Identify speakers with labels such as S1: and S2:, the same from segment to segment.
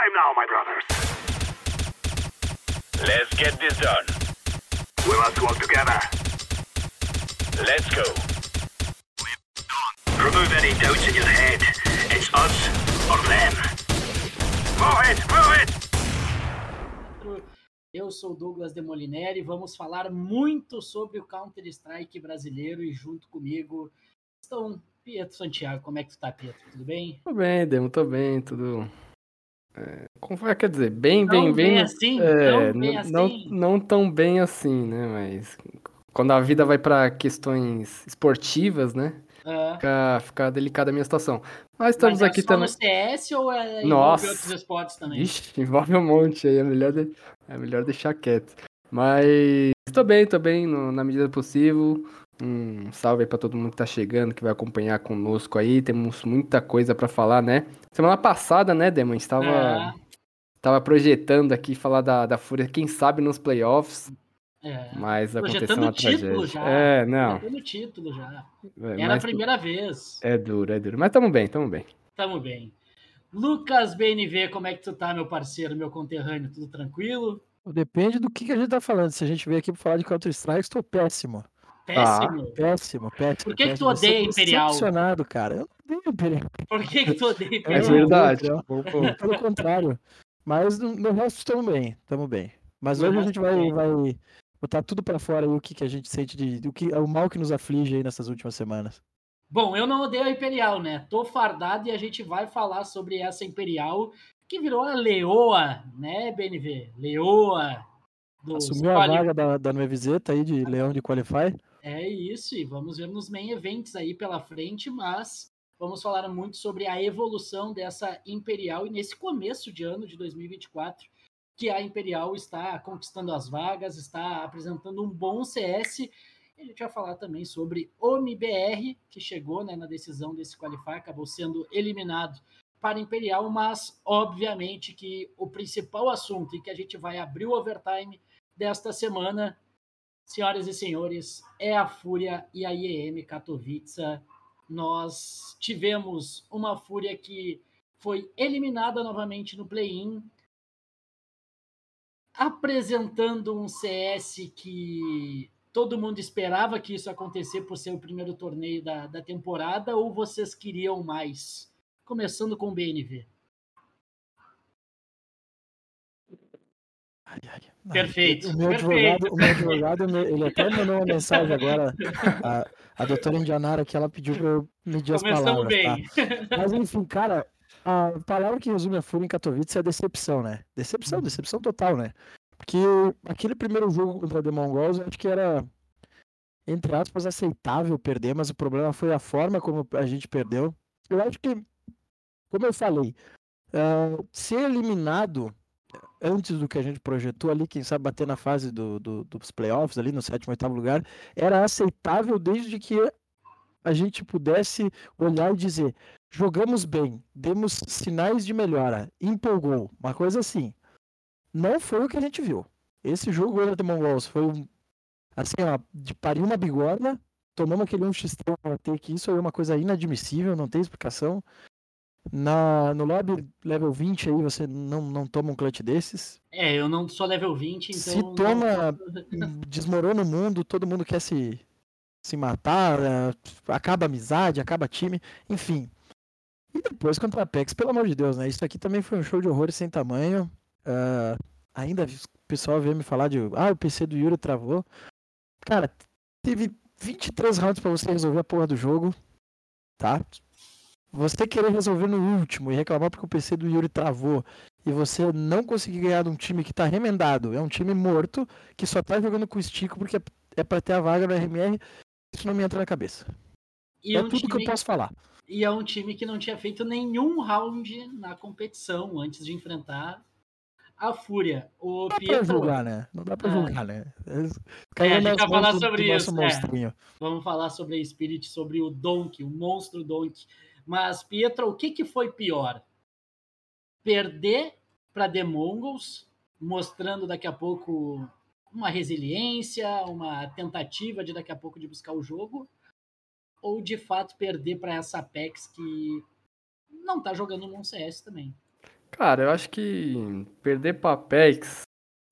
S1: time now, my brothers.
S2: Let's get this done.
S1: We must work together.
S2: Let's go.
S1: Remove any doubts in your head. It's us or them. Move it, move it!
S3: Eu sou Douglas Demolineri e vamos falar muito sobre o Counter-Strike brasileiro e junto comigo estão Pietro Santiago. Como é que tu tá, Pietro? Tudo bem?
S4: Tô bem, Demo, tô bem, tudo. É, quer dizer, bem, bem, bem.
S3: bem assim?
S4: É,
S3: Tão bem
S4: n- não,
S3: assim?
S4: não tão bem assim, né? Mas quando a vida vai pra questões esportivas, né?
S3: Ah,
S4: Fica, fica delicada a minha situação. Mas estamos
S3: mas
S4: aqui
S3: é só
S4: também.
S3: no CS ou é envolve
S4: Nossa.
S3: outros esportes também?
S4: Ixi, envolve um monte aí, é melhor, de- é melhor deixar quieto. Mas tô bem, tô bem, no- na medida do possível. Um salve aí pra todo mundo que tá chegando, que vai acompanhar conosco aí. Temos muita coisa pra falar, né? Semana passada, né, Demon? A gente tava,
S3: É,
S4: tava projetando aqui falar da, da Fúria, quem sabe nos playoffs,
S3: é.
S4: mas aconteceu uma tragédia.
S3: já.
S4: É, não.
S3: Projetando o título já.
S4: é,
S3: Era a primeira vez.
S4: É duro, é duro. Mas tamo bem, tamo bem.
S3: Tamo bem. Lucas BNV, como é que tu tá, meu parceiro, meu conterrâneo? Tudo tranquilo?
S5: Depende do que, que a gente tá falando. Se a gente veio aqui pra falar de Counter-Strike, estou péssimo.
S3: Péssimo.
S5: Péssimo, péssimo.
S3: Por que que tu
S5: péssimo. Eu sou
S3: odeia Imperial?
S5: Decepcionado, cara. Eu não odeio Imperial.
S3: Por que, que tu odeia
S4: É
S3: Imperial?
S5: É
S4: verdade.
S5: Pelo contrário. Mas no, no resto estamos bem, estamos bem. Mas hoje a gente vai,
S3: bem.
S5: vai botar tudo pra fora aí, o que, que a gente sente de. O, que, o mal que nos aflige aí nessas últimas semanas.
S3: Bom, eu não odeio a Imperial, né? Tô fardado e a gente vai falar sobre essa Imperial que virou a leoa, né, BNV? Leoa. Dos
S5: Assumiu a vaga da, da Nueviseta aí de Leão de Qualify.
S3: É isso, e vamos ver nos main events aí pela frente, mas vamos falar muito sobre a evolução dessa Imperial e nesse começo de ano de 2024, que a Imperial está conquistando as vagas, está apresentando um bom CS. E a gente vai falar também sobre o MBR, que chegou né, na decisão desse qualify, acabou sendo eliminado para a Imperial, mas obviamente que o principal assunto e que a gente vai abrir o overtime desta semana senhoras e senhores, é a Fúria e a IEM Katowice. Nós tivemos uma Fúria que foi eliminada novamente no play-in, apresentando um CS que todo mundo esperava que isso acontecer por ser o primeiro torneio da, da temporada, ou vocês queriam mais? Começando com o BNV.
S5: Ai, ai. Ai,
S3: Perfeito,
S5: O meu
S3: perfeito.
S5: advogado, o meu advogado me- ele até mandou uma mensagem agora. A, a doutora Indianara que ela pediu pra eu medir as palavras.
S3: bem.
S5: Tá? Mas enfim, cara, a palavra que resume a Fúria em Katowice é decepção, né? Decepção, decepção total, né? Porque aquele primeiro jogo contra a The Mongols, eu acho que era, entre aspas, aceitável perder, mas o problema foi a forma como a gente perdeu. Eu acho que, como eu falei, ah, ser eliminado antes do que a gente projetou ali, quem sabe bater na fase do, do- dos playoffs ali no sétimo, oitavo lugar, era aceitável desde que a gente pudesse olhar e dizer, jogamos bem, demos sinais de melhora, empolgou, uma coisa assim. Não foi o que a gente viu. Esse jogo contra The Mongols foi um, assim, ó, de parir uma bigorna, tomamos aquele 1x3 para ter que isso é uma coisa inadmissível, não tem explicação. Na, no lobby level 20 aí você não, não toma um clutch desses.
S3: É, eu não sou level 20, então.
S5: Se toma, desmorona o mundo, todo mundo quer se, se matar, eh, acaba a amizade, acaba time, enfim. E depois contra a Apex, pelo amor de Deus, né? Isso aqui também foi um show de horrores sem tamanho. Ah, ainda o pessoal veio me falar de. Ah, o PC do Yuri travou. Cara, teve 23 rounds pra você resolver a porra do jogo, tá? Você querer resolver no último e reclamar porque o PC do Yuri travou e você não conseguir ganhar de um time que tá remendado, é um time morto que só tá jogando com o Estico porque é- pra ter a vaga no RMR, isso não me entra na cabeça.
S3: E
S5: é
S3: um
S5: tudo que eu
S3: time-
S5: posso falar.
S3: E é um time que não tinha feito nenhum round na competição antes de enfrentar a Fúria. O
S5: Não dá pra
S3: Pietro,
S5: julgar, né? Não dá pra
S3: É.
S5: julgar, né?
S3: É, a gente vai falar sobre isso, é. vamos falar sobre a Spirit, sobre o Donk, o monstro Donk. Mas, Pietro, o que, que foi pior? Perder para The Mongols, mostrando daqui a pouco uma resiliência, uma tentativa de daqui a pouco de buscar o jogo, ou de fato perder para essa Apex que não tá jogando bom CS também.
S4: Cara, eu acho que perder pra Apex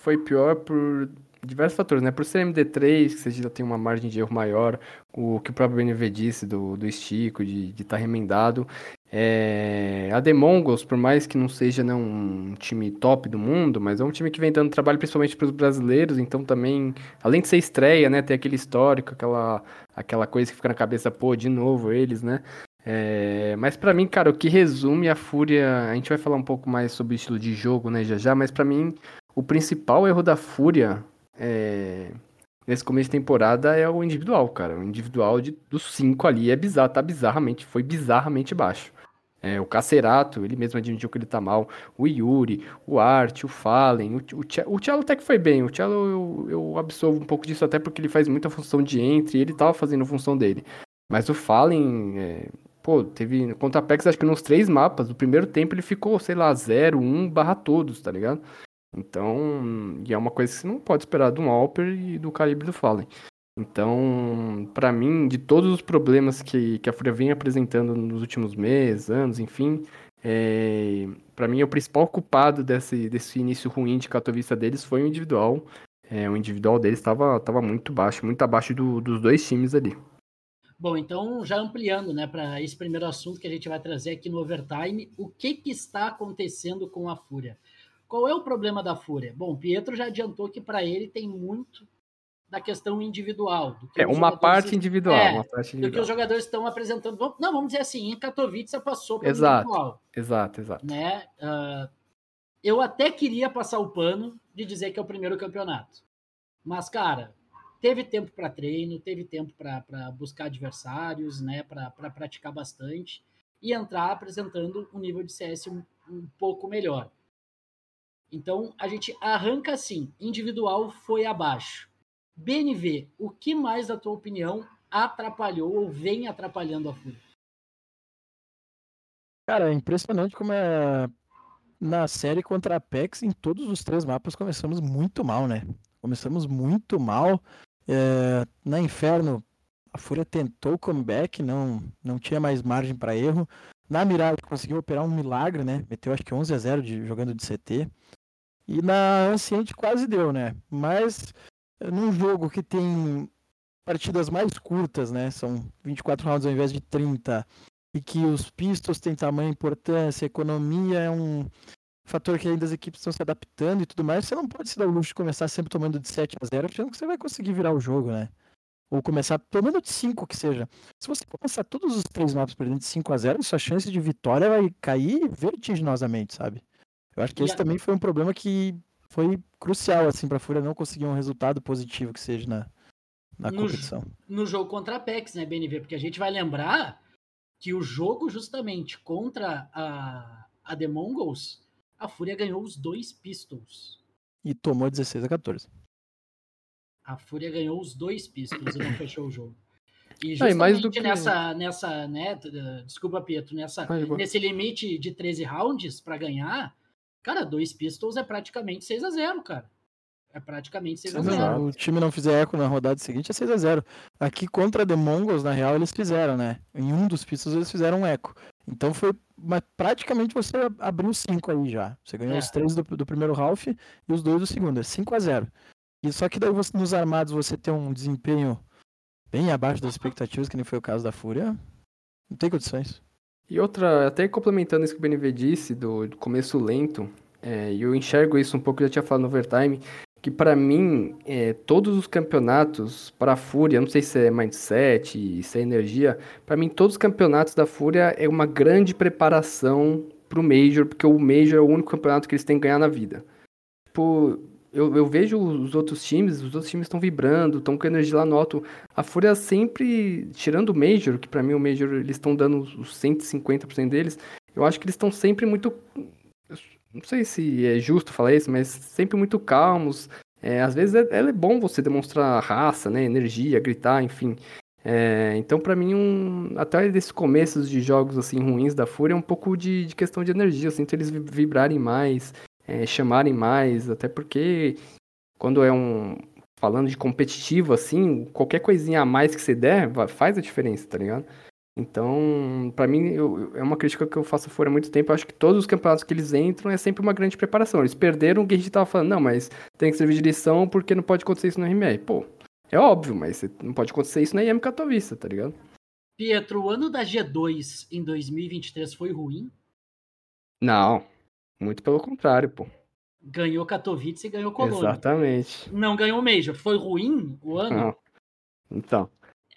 S4: foi pior por diversos fatores, né? Por ser MD3, que você já tem uma margem de erro maior, o que o próprio BNV disse do, do estico, de estar tá remendado. É... A The Mongols, por mais que não seja né, um time top do mundo, mas é um time que vem dando trabalho principalmente para os brasileiros, então também, além de ser estreia, né, ter aquele histórico, aquela, aquela coisa que fica na cabeça, pô, de novo eles, né? É, mas para mim, cara, o que resume a Fúria, a gente vai falar um pouco mais sobre o estilo de jogo, né, já já, mas para mim o principal erro da Fúria é, nesse começo de temporada é o individual, cara. O individual de, dos cinco ali é bizarro, tá bizarramente, foi bizarramente baixo. É, o Cacerato, ele mesmo admitiu que ele tá mal. O Yuri, o Art, o Fallen, o, o, o Cello até que foi bem. O Cello eu, eu absolvo um pouco disso até porque ele faz muita função de entre e ele tava fazendo função dele. Mas o Fallen, é, Pô, teve contra a Apex, acho que nos três mapas, no primeiro tempo ele ficou, sei lá, 0, 1 barra todos, tá ligado? Então, e é uma coisa que você não pode esperar de um Alper e do calibre do Fallen. Então, para mim, de todos os problemas que, que a Fúria vem apresentando nos últimos meses, anos, enfim, é, para mim o principal culpado desse, desse início ruim de Katowice deles foi o individual. É, o individual deles estava tava muito baixo, muito abaixo do, dos dois times ali.
S3: Bom, então já ampliando, né, para esse primeiro assunto que a gente vai trazer aqui no overtime, o que que está acontecendo com a Fúria? Qual é o problema da Fúria? Bom, Pietro já adiantou que para ele tem muito da questão individual.
S4: é uma parte individual, é, uma parte individual.
S3: Do que os jogadores estão apresentando. Não, vamos dizer assim, em Katowice passou
S4: pelo exato, individual. Exato, exato.
S3: Né? Uh, eu até queria passar o pano de dizer que é o primeiro campeonato. Mas, cara, teve tempo para treino, teve tempo para buscar adversários, né, para pra praticar bastante e entrar apresentando um nível de CS um, um pouco melhor. Então a gente arranca assim, individual foi abaixo. BNV, o que mais, na tua opinião, atrapalhou ou vem atrapalhando a FURIA?
S5: Cara, é impressionante como é na série contra a Apex, em todos os três mapas começamos muito mal, né? Começamos muito mal. É, na Inferno, a Fúria tentou o comeback, não, não tinha mais margem para erro. Na Mirage conseguiu operar um milagre, né? Meteu acho que 11 a 0 de, jogando de CT. E na Anciente quase deu, né? Mas eh, num jogo que tem partidas mais curtas, né? São 24 rounds ao invés de 30. E que os pistols têm tamanho importância, economia é um fator que ainda as equipes estão se adaptando e tudo mais, você não pode se dar o luxo de começar sempre tomando de 7 a 0 achando que você vai conseguir virar o jogo, né? Ou começar tomando de 5 que seja. Se você começar todos os três mapas perdendo de 5 a 0 sua chance de vitória vai cair vertiginosamente, sabe? Eu acho que e esse a... também foi um problema que foi crucial, assim, pra Fúria não conseguir um resultado positivo que seja na, na no, competição.
S3: No jogo contra a Apex, né, BNV? Porque a gente vai lembrar que o jogo justamente contra a, a The Mongols a Fúria ganhou os dois Pistols.
S5: E tomou 16 a 14.
S3: A Fúria ganhou os dois Pistols e não fechou o jogo. E justamente que... nessa, nessa, né, desculpa, Pietro, nessa, nesse limite de 13 rounds para ganhar, cara, dois Pistols é praticamente 6 a 0 cara. É praticamente 6 a 0
S5: O time não fizer eco na rodada seguinte é 6 a 0 Aqui contra The Mongols, na real, eles fizeram, né? Em um dos Pistols eles fizeram um eco. Então foi mas praticamente você abriu cinco aí já. Você ganhou é. os três do, do, primeiro half e os dois do segundo. É 5 a 0 E só que daí você, nos armados você tem um desempenho bem abaixo das expectativas, que nem foi o caso da Fúria. Não tem condições.
S4: E outra, até complementando isso que o BNV disse, do, começo lento, é, eu enxergo isso um pouco, eu já tinha falado no overtime, que para mim, é, todos os campeonatos para a Fúria, não sei se é mindset, se é energia, para mim todos os campeonatos da Fúria é uma grande preparação para o Major, porque o Major é o único campeonato que eles têm que ganhar na vida. Tipo, eu, eu vejo os outros times, os outros times estão vibrando, estão com energia lá no alto. A Fúria sempre, tirando o Major, que para mim o Major eles estão dando os 150% deles, eu acho que eles estão sempre muito não sei se é justo falar isso, mas sempre muito calmos. É, às vezes é, é, bom você demonstrar raça, né, energia, gritar, enfim. É, então, para mim, um, até desses começos de jogos assim ruins da Fúria, é um pouco de, de questão de energia. Eu sinto eles vibrarem mais, é, chamarem mais, até porque quando é um. Falando de competitivo, assim, qualquer coisinha a mais que você der faz a diferença, tá ligado? Então, pra mim, eu- é uma crítica que eu faço à Fúria há muito tempo. Eu acho que todos os campeonatos que eles entram é sempre uma grande preparação. Eles perderam o que a gente tava falando, não, mas tem que servir de lição porque não pode acontecer isso no RMR. Pô, é óbvio, mas não pode acontecer isso na IM Katowice, tá ligado?
S3: Pietro, o ano da G2 em 2023 foi ruim.
S4: Não, muito pelo contrário, pô.
S3: Ganhou Katowice e ganhou Colônia.
S4: Exatamente.
S3: Não ganhou o Major. Foi ruim o ano?
S4: Não. Então,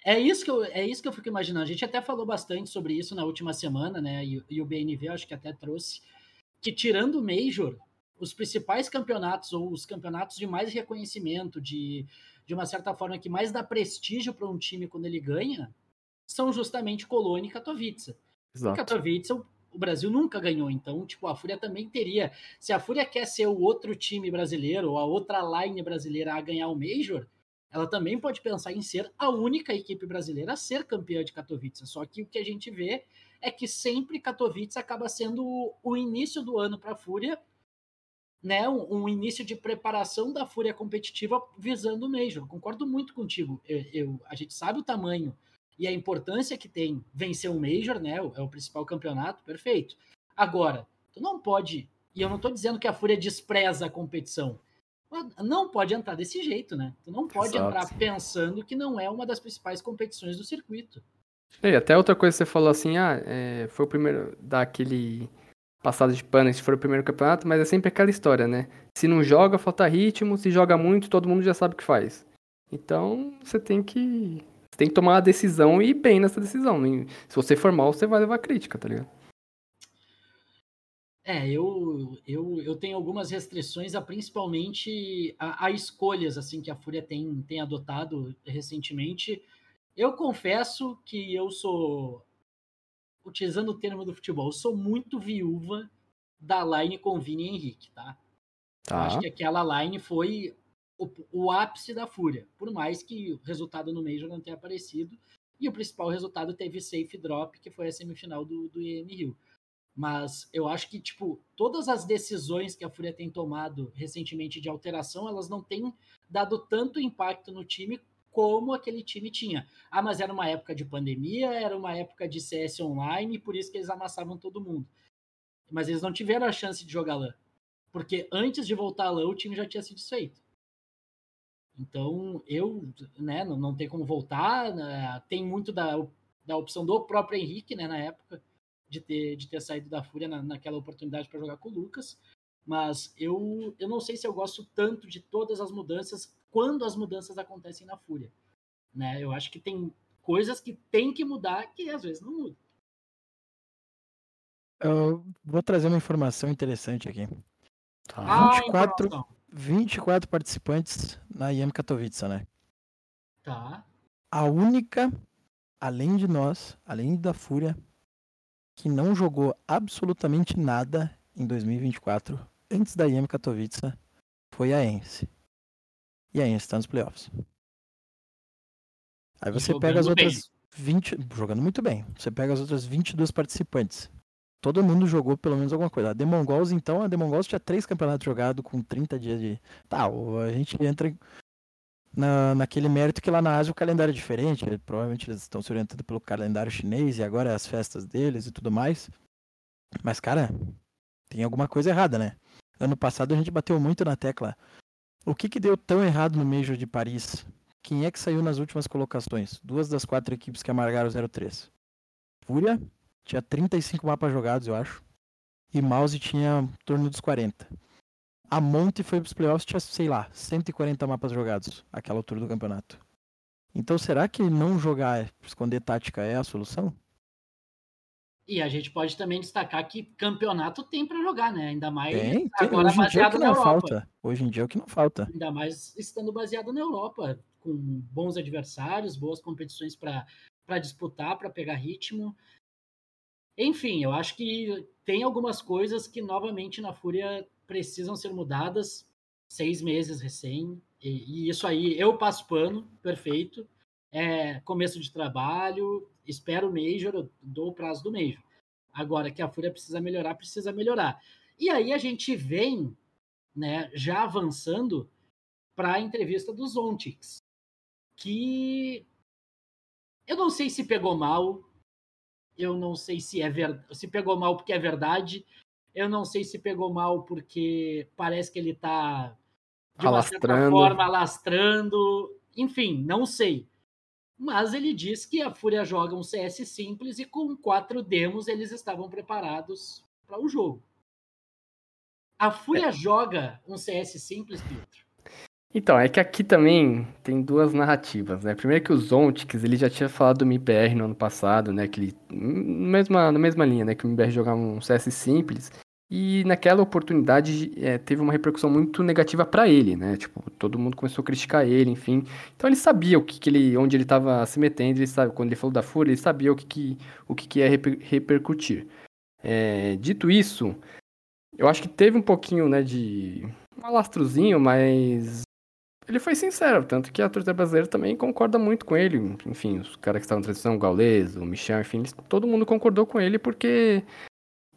S3: É isso, que eu, é isso que eu fico imaginando. A gente até falou bastante sobre isso na última semana, né? E, e o BNV acho que até trouxe que tirando o Major, os principais campeonatos ou os campeonatos de mais reconhecimento, de, de uma certa forma que mais dá prestígio para um time quando ele ganha, são justamente Colônia e Katowice.
S4: Exato.
S3: Katowice o, o Brasil nunca ganhou, então tipo a Fúria também teria. Se a Fúria quer ser o outro time brasileiro ou a outra line brasileira a ganhar o Major, ela também pode pensar em ser a única equipe brasileira a ser campeã de Katowice. Só que o que a gente vê é que sempre Katowice acaba sendo o, início do ano para a Fúria, né? Um, um início de preparação da Fúria competitiva visando o Major. Concordo muito contigo. Eu, eu- a gente sabe o tamanho e a importância que tem vencer um Major, né? É o principal campeonato, perfeito. Agora, tu não pode, e eu não tô dizendo que a Fúria despreza a competição, não pode entrar desse jeito, né? Tu não pode
S4: Exato.
S3: entrar pensando que não é uma das principais competições do circuito.
S4: E até outra coisa que você falou assim, ah, é, foi o primeiro daquele passado de pano, esse foi o primeiro campeonato, mas é sempre aquela história, né? Se não joga, falta ritmo, se joga muito, todo mundo já sabe o que faz. Então, você tem que tem que tomar uma decisão e ir bem nessa decisão. Se você for mal, você vai levar crítica, tá ligado?
S3: É, eu, eu, eu tenho algumas restrições, a principalmente a, a escolhas assim que a Fúria tem, tem adotado recentemente. Eu confesso que eu sou, utilizando o termo do futebol, eu sou muito viúva da line com Vini Henrique, tá?
S4: Tá.
S3: acho que aquela line foi o, o ápice da Fúria, por mais que o resultado no Major não tenha aparecido, e o principal resultado teve safe drop, que foi a semifinal do, do EM Rio. Mas eu acho que, tipo, todas as decisões que a Fúria tem tomado recentemente de alteração, elas não têm dado tanto impacto no time como aquele time tinha. Ah, mas era uma época de pandemia, era uma época de CS online, por isso que eles amassavam todo mundo. Mas eles não tiveram a chance de jogar LAN. Porque antes de voltar a LAN, o time já tinha sido desfeito. Então, eu, né, não, não tem como voltar. né, tem muito da, da opção do próprio Henrique, né, na época, de ter, de ter saído da Fúria na, naquela oportunidade para jogar com o Lucas. Mas eu, eu não sei se eu gosto tanto de todas as mudanças quando as mudanças acontecem na Fúria. Né? Eu acho que tem coisas que tem que mudar que às vezes não mudam.
S5: Eu vou trazer uma informação interessante aqui.
S4: Tá.
S3: Ah,
S5: 24.
S3: informação.
S5: 24 participantes na IEM Katowice, né?
S3: Tá.
S5: A única, além de nós, além da Fúria, que não jogou absolutamente nada em 2024, antes da IEM Katowice, foi a Ence. E a Ence está nos playoffs. Aí você pega as
S3: jogando bem.
S5: outras 20. Jogando muito bem. Você pega as outras 22 participantes. Todo mundo jogou pelo menos alguma coisa. A Demon então, a Demon tinha três campeonatos jogados com 30 dias de. Tá, a gente entra na, naquele mérito que lá na Ásia o calendário é diferente. eh, Provavelmente eles estão se orientando pelo calendário chinês e agora é as festas deles e tudo mais. Mas, cara, tem alguma coisa errada, né? Ano passado a gente bateu muito na tecla. O que, que deu tão errado no Major de Paris? Quem é que saiu nas últimas colocações? Duas das quatro equipes que amargaram 0-3. Fúria tinha 35 mapas jogados, eu acho. E Mouse tinha em torno dos 40. A Monte foi pros playoffs, tinha, sei lá, 140 mapas jogados, aquela altura do campeonato. Então será que não jogar, esconder tática é a solução?
S3: E a gente pode também destacar que campeonato tem para jogar, né? Ainda mais
S5: Tem, tem.
S3: agora
S5: Hoje em dia é o
S3: baseado
S5: que
S3: na
S5: não
S3: Europa.
S5: falta. Hoje em dia é o que não falta.
S3: Ainda mais estando baseado na Europa, com bons adversários, boas competições para disputar, para pegar ritmo. Enfim, eu acho que tem algumas coisas que novamente na Fúria precisam ser mudadas. Seis meses recém, e, e isso aí eu passo pano, perfeito. É começo de trabalho, espero o Major, eu dou o prazo do Major. Agora que a Fúria precisa melhorar, precisa melhorar. E aí a gente vem, né, já avançando para a entrevista dos Zontix, que eu não sei se pegou mal, Eu não sei se é verdade, se pegou mal porque é verdade. Eu não sei se pegou mal porque parece que ele tá de uma certa
S4: Alastrando.
S3: forma alastrando. Enfim, não sei. Mas ele diz que a Fúria joga um CS simples e com quatro demos eles estavam preparados para o jogo. A Fúria joga um CS simples, Pietro.
S4: Então, é que aqui também tem duas narrativas, né? Primeiro que o Zontix, ele já tinha falado do MIBR no ano passado, né? Que ele, na mesma, na mesma linha, né? Que o MIBR jogava um CS simples. E naquela oportunidade é, teve uma repercussão muito negativa pra ele, né? Tipo, todo mundo começou a criticar ele, enfim. Então ele sabia o que, que ele, onde ele estava se metendo, ele sabe, quando ele falou da Fúria, ele sabia o que, que, o que, que ia reper- repercutir. É, dito isso, eu acho que teve um pouquinho, né, de um alastrozinho, mas ele foi sincero, tanto que a torcida brasileira também concorda muito com ele. Enfim, os caras que estavam na transição, o Gaules, o Michel, enfim, todo mundo concordou com ele porque,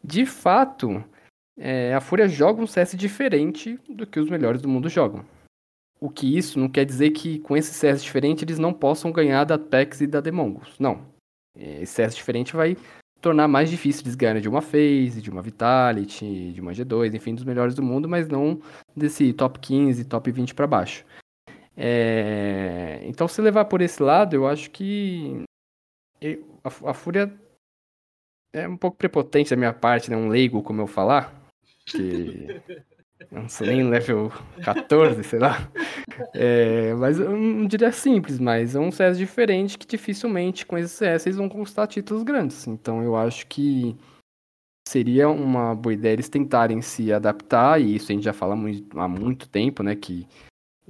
S4: de fato, é, a Fúria joga um CS diferente do que os melhores do mundo jogam. O que isso não quer dizer que com esse CS diferente eles não possam ganhar da PEX e da Demongos. Não. É, Esse CS diferente vai tornar mais difícil eles ganharem de uma FaZe, de uma Vitality, de uma G2, enfim, dos melhores do mundo, mas não desse top 15, top 20 para baixo. É, Então, se levar por esse lado, eu acho que eu- a, a Fúria é um pouco prepotente da minha parte, né? Um leigo, como eu falar, que não sou nem level 14, sei lá. É, mas eu não diria simples, mas é um CS diferente que dificilmente com esse CS eles vão conquistar títulos grandes. Então eu acho que seria uma boa ideia eles tentarem se adaptar, e isso a gente já fala muito- há muito tempo, né? Que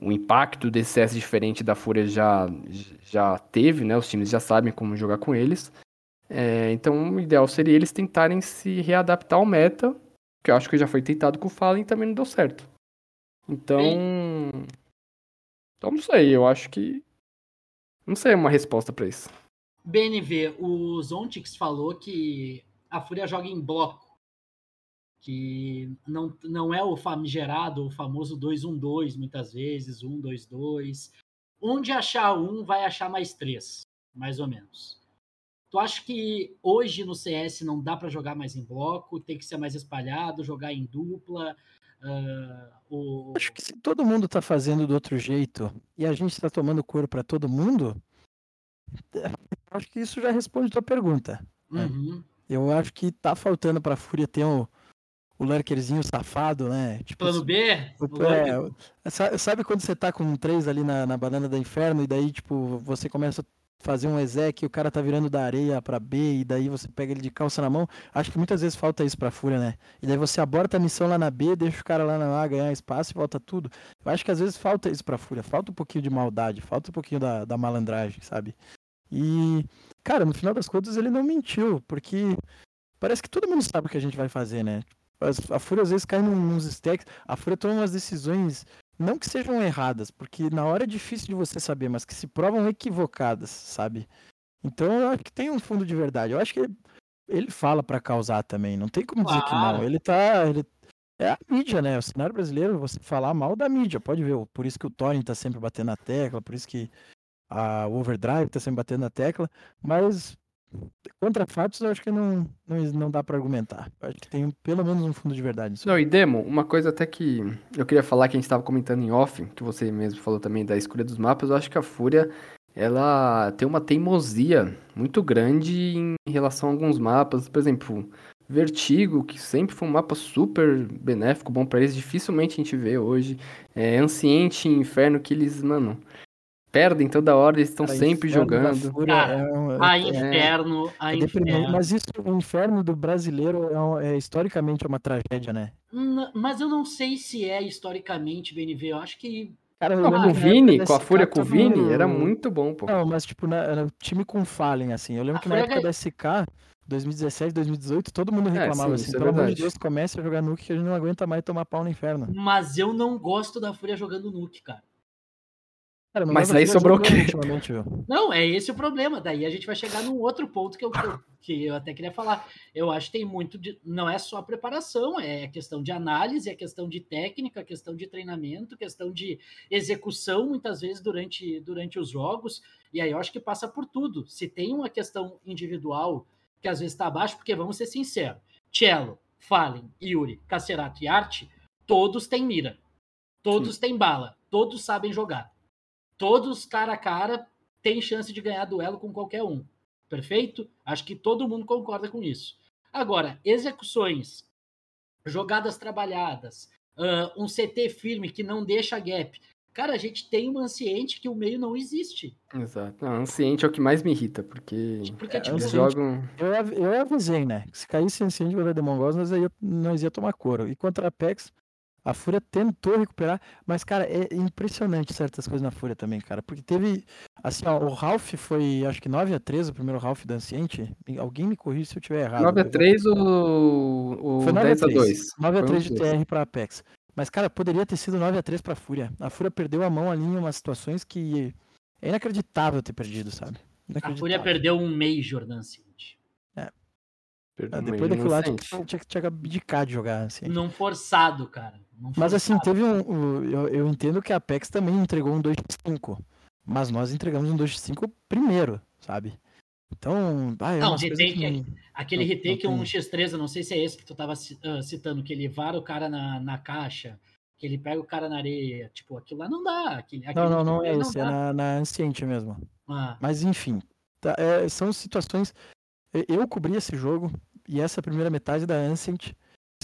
S4: o impacto desse CS diferente da Fúria já, já teve, né? Os times já sabem como jogar com eles. É, então o ideal seria eles tentarem se readaptar ao meta, que eu acho que já foi tentado com o Fallen e também não deu certo. Então. Então não sei, eu acho que. Não sei uma resposta pra isso.
S3: BNV, o Zontix falou que a Fúria joga em bloco. Que não, não é o famigerado, o famoso 2-1-2, muitas vezes, 1-2-2. Onde achar um, vai achar mais três, mais ou menos. Tu acha que hoje no CS não dá para jogar mais em bloco, tem que ser mais espalhado, jogar em dupla? ah, o...
S5: Acho que se todo mundo tá fazendo do outro jeito e a gente tá tomando couro pra todo mundo, acho que isso já responde tua pergunta.
S3: Uhum.
S5: Eu acho que tá faltando pra Fúria ter o, o lurkerzinho safado, né? Tipo,
S3: Plano B?
S5: o- é, sa- sabe quando você tá com três ali na, na banana do inferno e daí, tipo, você começa a fazer um exec e o cara tá virando da areia pra B e daí você pega ele de calça na mão? Acho que muitas vezes falta isso pra Fúria, né? E daí você aborta a missão lá na B, deixa o cara lá na A ganhar espaço e volta tudo. Eu acho que às vezes falta isso pra Fúria, falta um pouquinho de maldade, falta um pouquinho da, da malandragem, sabe? E, cara, no final das contas ele não mentiu, porque parece que todo mundo sabe o que a gente vai fazer, né? A Fúria às vezes cai nos stacks, a Fúria toma umas decisões, não que sejam erradas, porque na hora é difícil de você saber, mas que se provam equivocadas, sabe? Então eu acho que tem um fundo de verdade. Eu acho que ele, ele fala pra causar também, não tem como dizer que
S3: Claro.
S5: não. Ele tá. Ele, é a mídia, né? O cenário brasileiro, você falar mal da mídia, pode ver. Por isso que o Tony tá sempre batendo na tecla, por isso que a Overdrive tá sempre batendo na tecla, mas contra fatos eu acho que não, não, não dá pra argumentar. Eu acho que tem pelo menos um fundo de verdade.
S4: Não, e Demo, uma coisa até que eu queria falar que a gente estava comentando em off, que você mesmo falou também da escolha dos mapas, eu acho que a Fúria, ela tem uma teimosia muito grande em relação a alguns mapas, por exemplo, Vertigo, que sempre foi um mapa super benéfico, bom pra eles, dificilmente a gente vê hoje, é, Anciente e Inferno, que eles, mano, perdem toda hora, eles estão sempre jogando.
S3: Cara,
S5: é um-
S3: A
S5: é-
S3: inferno, a
S5: é deprimente.
S3: inferno.
S5: Mas isso, o inferno do brasileiro é, um- é historicamente uma tragédia, né?
S3: Mas eu não sei se é historicamente BNV. Eu acho que.
S5: Cara,
S4: Não, com o
S5: na
S4: Vini, com a Fúria com o Vini,
S5: no-
S4: era muito bom, pô.
S5: Não, mas tipo, na, era time com Fallen, assim. Eu lembro
S3: A
S5: que na época
S3: ganha-
S5: da SK, 2017, 2018, todo mundo reclamava
S4: sim,
S5: assim,
S4: é
S5: pelo amor de. Deus, comece a jogar Nuke que a gente não aguenta mais tomar pau no inferno.
S3: Mas eu não gosto da Fúria jogando Nuke, cara.
S5: Cara,
S4: Mas aí sobrou o quê?
S5: ultimamente, viu?
S3: Não, é esse o problema. Daí a gente vai chegar num outro ponto que eu, que eu- até queria falar. Eu acho que tem muito de. Não é só preparação, é questão de análise, é questão de técnica, questão de treinamento, questão de execução, muitas vezes, durante, durante os jogos. E aí eu acho que passa por tudo. Se tem uma questão individual que às vezes está abaixo, porque vamos ser sinceros, Cello, Fallen, Yuri, Cacerato e Arte, todos têm mira. Todos têm bala. Todos sabem jogar. Todos cara a cara têm chance de ganhar duelo com qualquer um. Perfeito? Acho que todo mundo concorda com isso. Agora, execuções, jogadas trabalhadas, uh, um CT firme que não deixa gap. Cara, a gente tem uma anciente que o meio não existe.
S4: Exato. Não, anciente é o que mais me irrita, porque,
S3: Porque,
S5: É,
S3: tipo,
S4: eles
S5: Anciente-
S4: jogam.
S5: Eu, eu avisei, né? Se caísse Anciente contra Demon Gods, nós ia, nós ia tomar couro. E contra a Apex, a Fúria tentou recuperar, mas, cara, é impressionante certas coisas na Fúria também, cara. Porque teve, assim, ó, o Ralph foi, acho que 9x3 o primeiro Ralph da Anciente. Alguém me corrija se eu tiver errado.
S4: 9x3 ou,
S5: Foi
S4: ou
S5: 9x3.
S4: 10x2?
S5: 9x3 de
S4: Foi um dos dois.
S5: TR pra Apex. Mas, cara, poderia ter sido 9x3 pra Fúria. A Fúria perdeu a mão ali em umas situações que é inacreditável ter perdido, sabe?
S3: a Fúria perdeu um Major na anciente.
S4: Perdão,
S5: Ah, Depois daquilo lá, tinha, tinha, tinha que abdicar de jogar, assim.
S3: Num forçado, cara.
S5: Mas assim, teve um. Eu, eu entendo que a Apex também entregou um 2x5. Mas nós entregamos um 2x5 primeiro, sabe? Então. Ah, é
S3: Não, retake
S5: que.
S3: é- Aquele
S5: Não-
S3: retake
S5: não
S3: um
S5: tem.
S3: X3, eu não sei se é esse que tu tava ah, citando, que ele vara o cara na, na caixa, que ele pega o cara na areia. Tipo, aquilo lá não dá. Aquele,
S5: Não,
S3: aquele
S5: não, não é
S3: X3
S5: esse, é na, na Anciente mesmo.
S3: Ah,
S5: Mas enfim. tá, é, são situações. Eu cobri esse jogo e essa primeira metade da Ancient.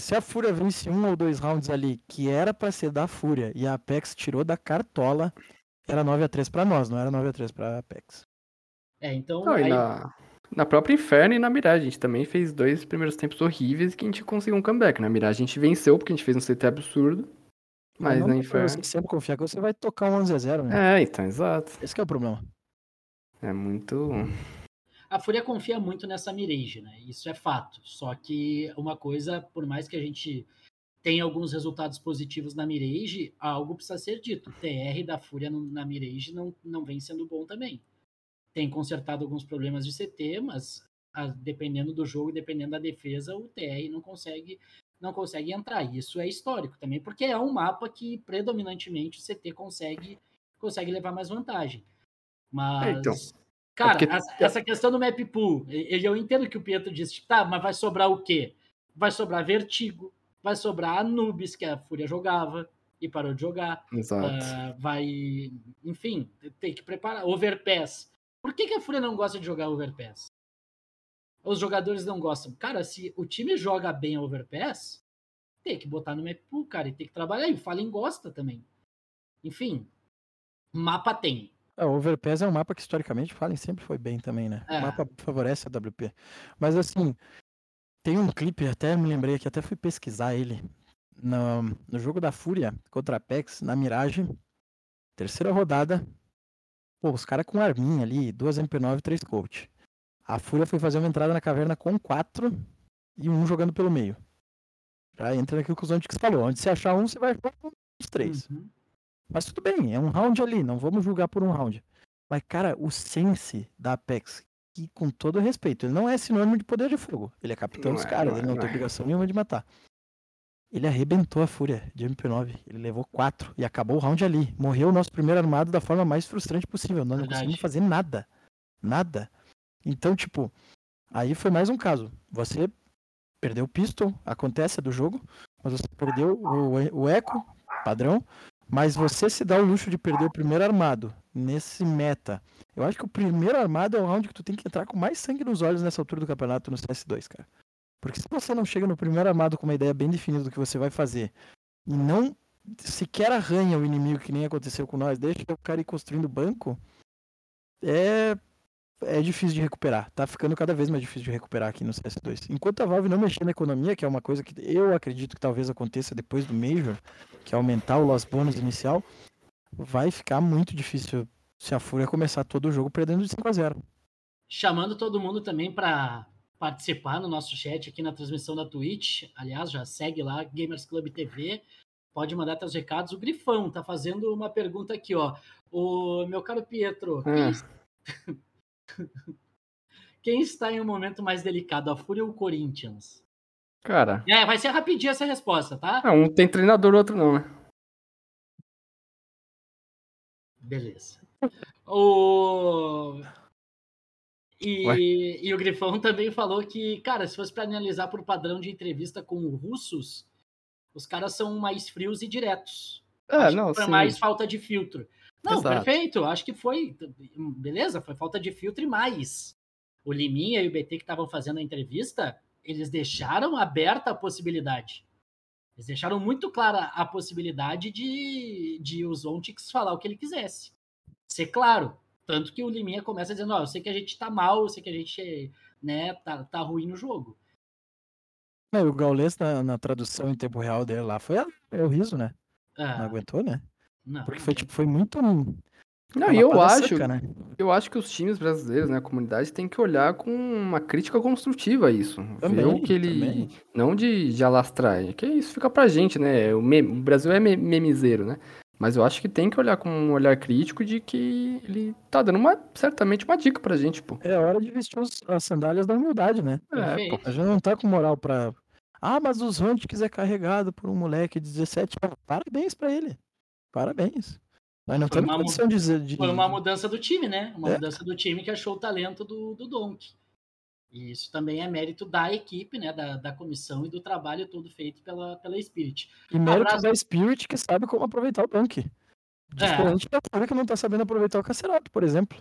S5: Se a Fúria vence um ou dois rounds ali, que era pra ser da Fúria, e a Apex tirou da cartola, era 9x3 pra nós, não era 9x3 pra Apex.
S3: é, então.
S4: Não,
S3: aí-
S4: na, na própria Inferno e na Mirage, a gente também fez dois primeiros tempos horríveis que a gente conseguiu um comeback. Na Mirage a gente venceu porque a gente fez um CT absurdo. Mas
S5: não
S4: na Inferno.
S5: você sempre confiar que você vai tocar um 11x0, né?
S4: É, então, exato.
S5: Esse que é o problema.
S4: É muito.
S3: A Fúria confia muito nessa Mirage, né? Isso é fato. Só que uma coisa, por mais que a gente tenha alguns resultados positivos na Mirage, algo precisa ser dito. O TR da Fúria na Mirage não, não vem sendo bom também. Tem consertado alguns problemas de CT, mas a- dependendo do jogo e dependendo da defesa, o TR não consegue não consegue entrar. Isso é histórico também, porque é um mapa que predominantemente o CT consegue consegue levar mais vantagem. Mas
S4: É, então.
S3: Cara,
S4: porque-
S3: essa, essa questão do map pool, eu entendo que o Pietro disse, tipo, tá, mas vai sobrar o quê? Vai sobrar Vertigo, vai sobrar Anubis, que a Fúria jogava e parou de jogar.
S4: Exato.
S3: Ah, vai, enfim, tem que preparar. Overpass. Por que, que a Fúria não gosta de jogar Overpass? Os jogadores não gostam. Cara, se o time joga bem a Overpass, tem que botar no map pool, cara, e tem que trabalhar. E o Fallen gosta também. Enfim, mapa tem.
S5: É, o Overpass é um mapa que historicamente Fallen sempre foi bem também, né?
S3: É.
S5: O mapa favorece a WP. Mas assim, tem um clipe, até me lembrei que até fui pesquisar ele. No, no jogo da Fúria contra a Apex, na Mirage, terceira rodada. Pô, os caras com arminha ali, duas MP9 e três coach. A Fúria foi fazer uma entrada na caverna com quatro e um jogando pelo meio. Já entra naquilo que o Zontics falou. Onde você achar um, você vai achar os três.
S3: Uhum.
S5: Mas tudo bem, é um round ali, não vamos julgar por um round. Mas, cara, o sense da Apex, que com todo respeito, ele não é sinônimo de poder de fogo. Ele é capitão
S4: Não
S5: dos
S4: é,
S5: caras,
S4: não
S5: ele
S4: é,
S5: não
S4: não
S5: tem
S4: é.
S5: obrigação nenhuma de matar. Ele arrebentou a fúria de MP9. Ele levou quatro e acabou o round ali. Morreu o nosso primeiro armado da forma mais frustrante possível. Nós não
S3: Verdade.
S5: conseguimos fazer nada. Nada. Então, tipo, aí foi mais um caso. Você perdeu o pistol, acontece é do jogo, mas você perdeu o, o eco, padrão, mas você se dá o luxo de perder o primeiro armado nesse meta. Eu acho que o primeiro armado é o round que tu tem que entrar com mais sangue nos olhos nessa altura do campeonato no CS2, cara. Porque se você não chega no primeiro armado com uma ideia bem definida do que você vai fazer e não sequer arranha o inimigo que nem aconteceu com nós, deixa o cara ir construindo banco, é é difícil de recuperar. Tá ficando cada vez mais difícil de recuperar aqui no CS2. Enquanto a Valve não mexer na economia, que é uma coisa que eu acredito que talvez aconteça depois do Major, que é aumentar o loss bonus inicial, vai ficar muito difícil se a Fúria começar todo o jogo perdendo de 5 a 0
S3: Chamando todo mundo também para participar no nosso chat aqui na transmissão da Twitch. Aliás, já segue lá, Gamers Club TV. Pode mandar teus recados. O Grifão tá fazendo uma pergunta aqui, ó. O meu caro Pietro, quem,
S4: Ah.
S3: quem está em um momento mais delicado, a Fúria ou o Corinthians?
S4: Cara,
S3: É, vai ser rapidinho essa resposta, tá?
S4: ah, um tem treinador, o outro não, né?
S3: Beleza. O... E, e o Grifão também falou que, cara, se fosse para analisar por padrão de entrevista com russos, os caras são mais frios e diretos.
S4: É,
S3: Acho
S4: não, sim.
S3: mais falta de filtro. Não,
S4: Exato.
S3: perfeito. Acho que foi. Beleza, foi falta de filtro e mais. O Liminha e o BT que estavam fazendo a entrevista, eles deixaram aberta a possibilidade. Eles deixaram muito clara a possibilidade de, de o Zontix falar o que ele quisesse. Ser claro. Tanto que o Liminha começa dizendo, ó, eu sei que a gente tá mal, eu sei que a gente né, tá, tá ruim no jogo.
S5: Não, e o Gaules, na, na tradução em tempo real dele lá, foi é o riso, né? Não
S3: Ah,
S5: aguentou, né?
S3: Não,
S5: Porque foi, tipo, foi muito.
S4: Não, e eu acho,
S5: seca, né?
S4: eu acho que os times brasileiros, né, a comunidade, tem que olhar com uma crítica construtiva a isso. Ver
S5: Também,
S4: o que ele.
S5: também.
S4: Não de, de alastrar, é que isso fica pra gente, né? O, meme- o Brasil é me- memizeiro, né? Mas eu acho que tem que olhar com um olhar crítico de que ele tá dando uma, certamente uma dica pra gente, pô.
S5: É hora de vestir os- as sandálias da humildade, né?
S4: É, pô.
S5: A gente não tá com moral pra. Ah, mas os Rontics é carregado por um moleque de 17 anos. Parabéns pra ele. Parabéns. Nós não
S3: Foi
S5: temos condição de dizer. De...
S3: Foi uma mudança do time, né? Uma
S5: É.
S3: mudança do time que achou o talento do, do Donk. E isso também é mérito da equipe, né? Da, da comissão e do trabalho todo feito pela, pela Spirit.
S5: E mérito
S3: Abraço.
S5: da Spirit que sabe como aproveitar o tanque. Diferente da Fúria que não tá sabendo aproveitar o Cacerato, por exemplo.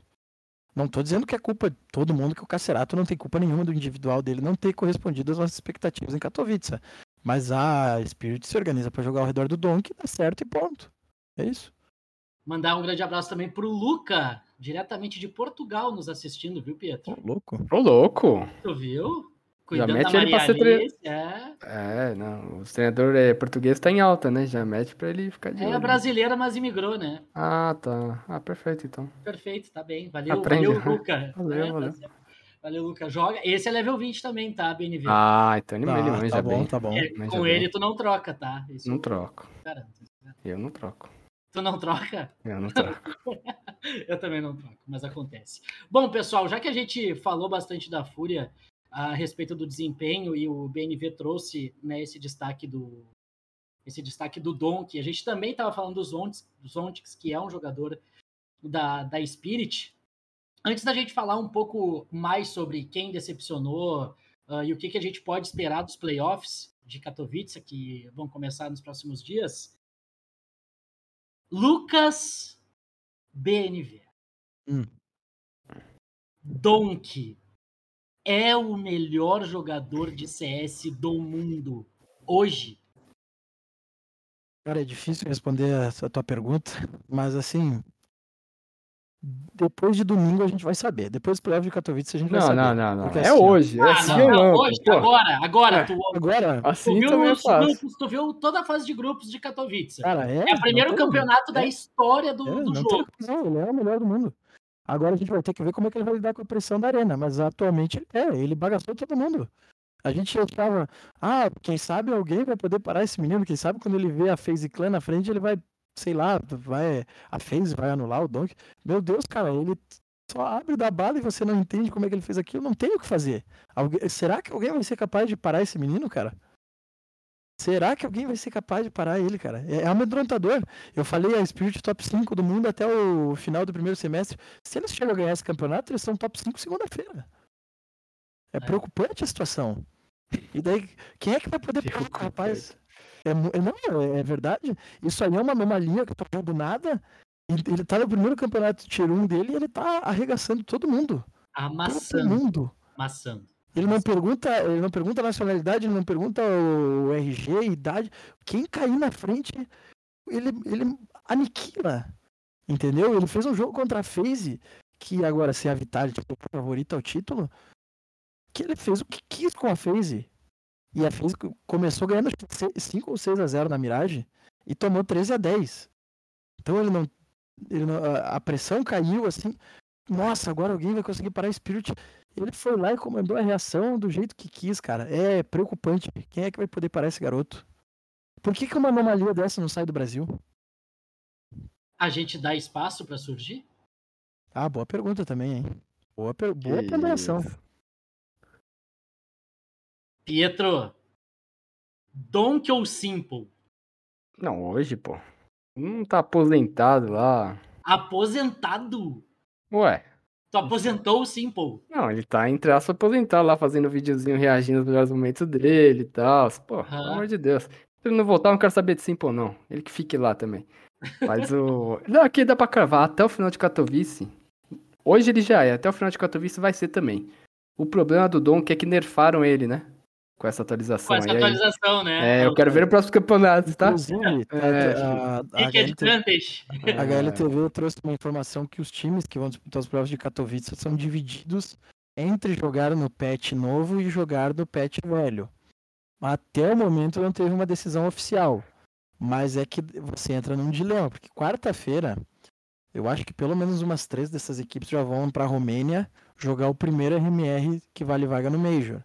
S5: Não tô dizendo que é culpa de todo mundo, que o Cacerato não tem culpa nenhuma do individual dele não ter correspondido às nossas expectativas em Katowice. Mas a Spirit se organiza pra jogar ao redor do Donk, dá certo e ponto. É isso.
S3: Mandar um grande abraço também pro Luca, diretamente de Portugal, nos assistindo, viu, Pietro?
S5: Ô, louco.
S4: Ô, louco!
S3: Tu viu?
S4: Já
S3: Cuidando
S4: mete
S3: da
S4: ele pra ser tre-
S3: Alice, é.
S4: É, não, o treinador é, português tá em alta, né? Já mete pra ele ficar de
S3: É
S4: olho.
S3: brasileira, mas imigrou, né?
S4: Ah, tá. Ah, perfeito, então.
S3: Perfeito, tá bem. Valeu,
S4: Aprende,
S3: valeu,
S4: né?
S3: Luca.
S4: Valeu,
S3: É, tá
S4: valeu.
S3: certo. Valeu, Luca. Joga. Esse é level 20 também, tá, BNV?
S4: Ah, então ele, ele
S5: Tá,
S4: manja
S5: tá bom,
S4: bem.
S5: tá bom.
S3: É, com
S4: bem.
S3: ele tu não troca, tá? Isso
S4: Não
S3: eu
S4: troco.
S3: garanto.
S4: Eu não troco.
S3: Tu não troca?
S4: Eu não troco.
S3: Eu também não troco, mas acontece. Bom, pessoal, já que a gente falou bastante da Fúria a respeito do desempenho e o BNV trouxe né, esse destaque do esse destaque do Donk, a gente também estava falando do Zontix, do que é um jogador da, da Spirit. Antes da gente falar um pouco mais sobre quem decepcionou ah, e o que, que a gente pode esperar dos playoffs de Katowice, que vão começar nos próximos dias, Lucas BNV.
S5: Hum.
S3: Donk é o melhor jogador de CS do mundo hoje.
S5: Cara, é difícil responder essa tua pergunta, mas assim. Depois de domingo a gente vai saber. Depois do playoff de Katowice a gente vai
S4: Não,
S5: saber.
S4: não, não, não.
S5: Porque
S4: É
S5: assim,
S4: hoje. É
S3: Ah,
S4: assim
S3: não, não,
S4: não,
S3: hoje,
S4: pô.
S3: agora, agora,
S4: É.
S3: tu,
S5: Agora,
S3: tu
S4: Assim
S3: viu os grupos, tu viu toda a fase de grupos de Katowice.
S5: cara, é.
S3: é o primeiro
S5: não
S3: campeonato da
S5: é.
S3: história do,
S5: É,
S3: do
S5: não tem
S3: jogo.
S5: razão, ele é o melhor do mundo. Agora a gente vai ter que ver como é que ele vai lidar com a pressão da arena, mas atualmente ele é, ele bagaçou todo mundo. A gente achava, ah, quem sabe alguém vai poder parar esse menino, quem sabe quando ele vê a FaZe Clan na frente, ele vai, sei lá, vai, a FaZe vai anular o Donk. Meu Deus, cara, ele só abre da bala e você não entende como é que ele fez aquilo, não tem o que fazer. Alguém- será que alguém vai ser capaz de parar esse menino, cara? Será que alguém vai ser capaz de parar ele, cara? É, é amedrontador. Eu falei a Spirit top 5 do mundo até o final do primeiro semestre. Se eles chegam a ganhar esse campeonato, eles são top 5 segunda-feira. É, preocupante a situação. E daí, quem é que vai poder parar o rapaz? É, é- não, é, é verdade. Isso aí é uma anomalia que vendo do nada. E ele tá no primeiro campeonato Tier 1 dele e ele tá arregaçando todo mundo. Todo
S3: Amassando,
S5: mundo.
S3: amassando.
S5: Ele não pergunta, ele não pergunta a nacionalidade, ele não pergunta o RG, idade. Quem cair na frente, ele, ele aniquila. Entendeu? Ele fez um jogo contra a FaZe, que agora se a Vitality for favorita ao título, que ele fez o que quis com a FaZe. E a co- começou ganhando 5 ou 6 a 0 na Mirage e tomou 13 a 10. Então ele não, ele não a- pressão caiu assim. Nossa, agora alguém vai conseguir parar o Spirit. Ele foi lá e comandou a reação do jeito que quis, cara. É preocupante. Quem é que vai poder parar esse garoto? Por que, que uma anomalia dessa não sai do Brasil?
S3: A gente dá espaço para surgir?
S5: Ah, boa pergunta também, hein? Boa, per... boa ponderação.
S3: Pietro, Donk ou Simple?
S4: Não, hoje, pô. Não tá aposentado lá.
S3: Aposentado?
S4: Ué,
S3: Tu aposentou o Simple.
S4: Não, ele tá entre aspas aposentado lá, fazendo videozinho reagindo aos melhores momentos dele e tal. Pô, pelo
S3: Aham.
S4: amor de Deus. Se ele não voltar, eu não quero saber de Simple, não. Ele que fique lá também. Mas o. Não, aqui dá pra cravar até o final de Katowice. Hoje ele já é, até o final de Katowice vai ser também. O problema do Donk é que nerfaram ele, né? Com essa atualização
S3: Com essa
S4: aí. aí.
S3: atualização, né?
S4: É, eu quero ver no próximo campeonato, tá?
S5: Inclusive,
S4: É,
S5: a, a, a,
S3: Pick
S5: HLTV, a HLTV trouxe uma informação que os times que vão disputar os playoffs de Katowice são divididos entre jogar no patch novo e jogar no patch velho. Até o momento não teve uma decisão oficial. Mas é que você entra num dilema, porque quarta-feira, eu acho que pelo menos umas três dessas equipes já vão para a Romênia jogar o primeiro RMR que vale vaga no Major.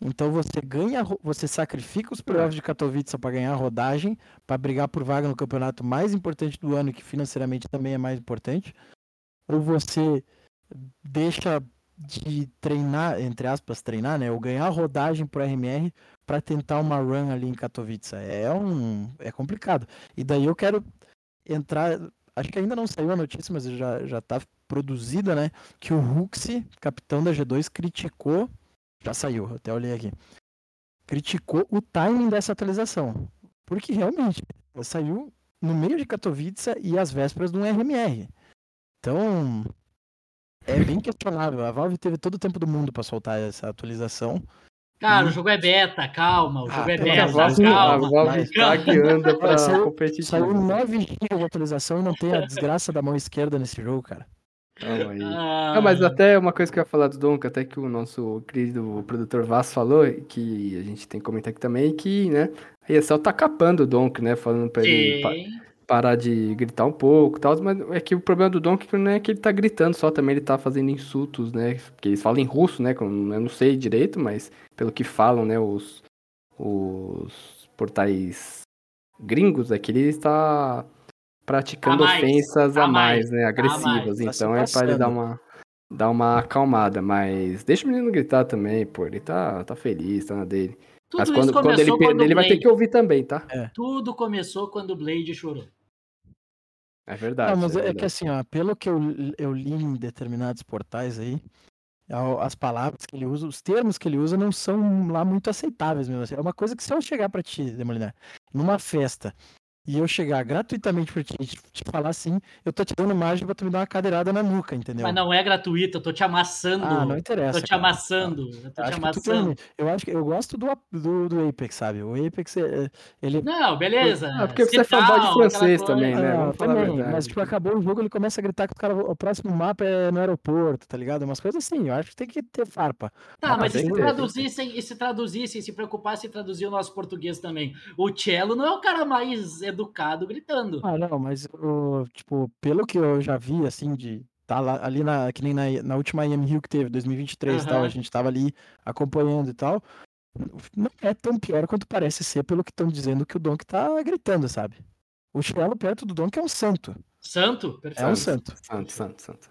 S5: Então você ganha, você sacrifica os playoffs de Katowice para ganhar a rodagem, para brigar por vaga no campeonato mais importante do ano, que financeiramente também é mais importante, ou você deixa de treinar, entre aspas, treinar, né, ou ganhar a rodagem pro RMR para tentar uma run ali em Katowice. É um é complicado. E daí eu quero entrar, acho que ainda não saiu a notícia, mas já já tá produzida, né, que o Huxi, capitão da G2, criticou, já saiu, até olhei aqui. Criticou o timing dessa atualização. Porque realmente ela saiu no meio de Katowice e às vésperas de um RMR. Então, é bem questionável. A Valve teve todo o tempo do mundo para soltar essa atualização.
S3: Cara, o jogo é beta, calma. O jogo
S5: Ah,
S3: é
S4: A
S3: beta,
S5: amor
S4: Valve,
S5: Deus,
S4: a
S3: calma.
S4: Valve está guiando pra
S5: Saiu-
S4: competitivo.
S5: Saiu 9 GB de atualização e não tem a desgraça da mão esquerda nesse jogo, cara.
S3: Ah,
S4: mas até uma coisa que eu ia falar do Donk, até que o nosso querido produtor Vaz falou, que a gente tem que comentar aqui também, que, né, a ESL tá capando o Donk, né, falando pra ele pa-
S3: Sim.
S4: parar de gritar um pouco e tal, mas é que o problema do Donk não é que ele tá gritando só, também ele tá fazendo insultos, né, porque eles falam em russo, né, eu eu não sei direito, mas pelo que falam, né, os, os portais gringos, é que ele está praticando
S3: A mais,
S4: ofensas a
S3: a
S4: mais,
S3: mais,
S4: né, agressivas,
S5: Tá se
S4: então é pra ele dar uma dar uma acalmada, mas deixa o menino gritar também, pô, ele tá, tá feliz, tá na dele.
S3: Tudo
S4: mas quando, quando ele
S3: começou quando
S4: perder, ele
S3: o
S4: vai ter
S3: Blade-
S4: que ouvir também, tá?
S3: Tudo começou quando o Blade chorou.
S4: É verdade.
S5: Não, mas
S4: é
S5: é, que
S4: verdade.
S5: assim, ó, pelo que eu, eu li em determinados portais aí, as palavras que ele usa, os termos que ele usa não são lá muito aceitáveis mesmo. assim. É uma coisa que se eu chegar pra ti, Demolinar, numa festa, e eu chegar gratuitamente pra ti e te, te falar assim, eu tô te dando margem pra tu me dar uma cadeirada na nuca, entendeu?
S3: Mas não é gratuito, eu tô te amassando.
S5: Ah, não interessa.
S3: tô te
S5: cara.
S3: amassando. Eu tô te
S5: acho, que tu tem-
S3: amassando.
S5: eu acho que eu gosto do, do, do Apex, sabe? O Apex, é- ele
S3: Não, beleza.
S4: Ah, porque você é fanboy de francês também, né?
S5: Ah, também, mas tipo, acabou o jogo, ele começa a gritar que os cara, o próximo mapa é no aeroporto, tá ligado? Umas coisas assim, eu acho que tem que ter farpa.
S3: Tá,
S5: Mas
S3: e se traduzissem, e se traduzissem, se preocupassem em traduzir o nosso português também? O Cello não é o cara mais educado gritando.
S5: Ah, não, mas, tipo, pelo que eu já vi, assim, de tá lá, ali na, que nem na, na última IM Rio que teve, 2023 e tal, a gente tava ali acompanhando e tal, não é tão pior quanto parece ser pelo que estão dizendo que o Donk tá gritando, sabe? O Chelo perto do Donk é um santo,
S3: Santo?
S5: é
S3: Perfeito.
S5: um santo.
S4: Santo, santo, santo.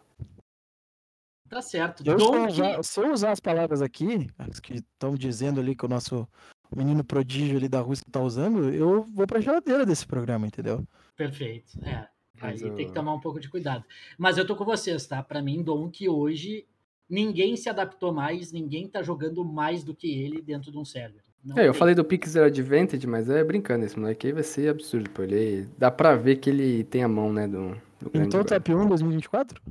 S3: Tá certo.
S5: Eu, se, eu
S3: Donk,
S5: usar, se eu usar as palavras aqui, as que estão dizendo ali que o nosso menino prodígio ali da Rússia tá usando, eu vou pra geladeira desse programa, entendeu?
S3: Perfeito. É. Aí
S4: Mas
S3: tem que
S4: o-
S3: tomar um pouco de cuidado. Mas eu tô com vocês, tá? Pra mim, Donk hoje, ninguém se adaptou mais, ninguém tá jogando mais do que ele dentro de um server. Não
S4: É, eu falei do Pixel Advantage, mas é brincando, esse moleque aí vai ser absurdo, pô. Ele dá pra ver que ele tem a mão, né, do, do
S5: Então,
S4: agora.
S5: top 1 2024?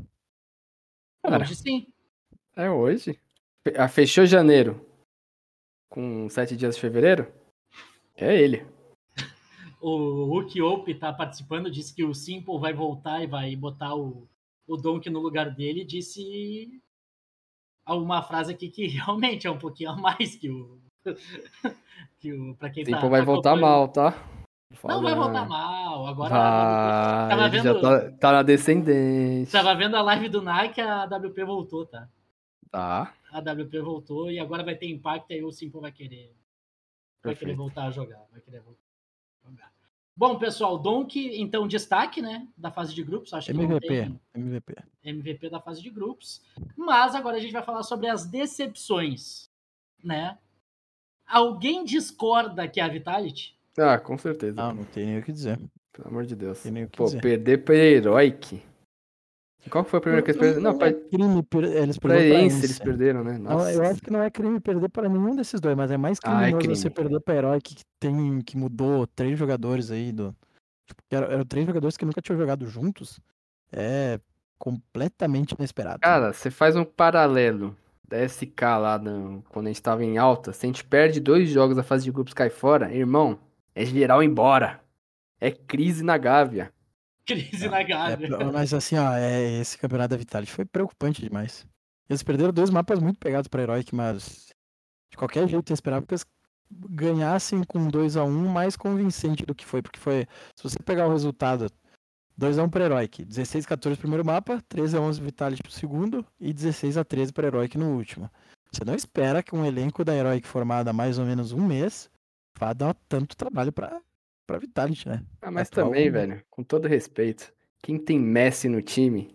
S4: Cara,
S3: Hoje sim.
S4: é hoje. Ah, Fechou janeiro com sete dias de fevereiro? É ele.
S3: O Hulk Ope tá participando, disse que o Simple vai voltar e vai botar o, o Donk no lugar dele. Disse uma frase aqui que realmente é um pouquinho a mais que o. que o pra quem tá.
S4: Simple vai
S3: tá
S4: voltar
S3: acompanhando.
S4: mal, tá?
S3: Não vai voltar mal. Agora
S4: Vai,
S3: Tava
S4: ele já
S3: vendo-
S4: tá, tá na descendente.
S3: Tava vendo a live do Nike, a WP voltou, tá?
S4: Tá.
S3: A WP voltou e agora vai ter impacto aí o Simple vai querer. Vai querer voltar a jogar. Vai querer voltar a jogar. Bom, pessoal, Donk, então, destaque, né? Da fase de grupos. Acho que
S5: MVP,
S3: tem
S5: MVP.
S3: MVP da fase de grupos. Mas agora a gente vai falar sobre as decepções, né? Alguém discorda que é a Vitality?
S4: Ah, com certeza.
S5: Não, não tem nem o que dizer.
S4: Pelo amor de Deus.
S5: Tem nem o que
S4: Pô,
S5: dizer.
S4: perder pra Heroic. Qual foi a primeira que eles perderam? Não,
S5: não é crime per- eles perderam pra
S4: Ence eles perderam, né? Nossa.
S5: eu acho que não é crime perder para nenhum desses dois, mas é mais
S4: Ah, é
S5: criminoso você
S4: crime.
S5: perder pra herói que tem que mudou três jogadores aí do tipo, eram, eram três jogadores que nunca tinham jogado juntos. É completamente inesperado.
S4: Cara, você faz um paralelo da SK lá no- quando a gente tava em alta. Se a gente perde dois jogos a fase de grupos cai fora, irmão, é geral embora. É crise na Gávea.
S3: Crise na
S5: É,
S3: Gávea.
S5: mas assim, ó, é, esse campeonato da Vitality foi preocupante demais. Eles perderam dois mapas muito pegados pra Heroic, mas de qualquer jeito eu esperava que eles ganhassem com 2 a 1 mais convincente do que foi, porque foi, se você pegar o resultado, 2 a 1 para Heroic, 16 a 14 primeiro mapa, 13 a 11 Vitality pro segundo e 16 a 13 para Heroic no último. Você não espera que um elenco da Heroic formado há mais ou menos um mês vá dar tanto trabalho pra, pra Vitality, né?
S4: Ah, mas
S5: Atual
S4: também, velho, com todo respeito, quem tem Messi no time,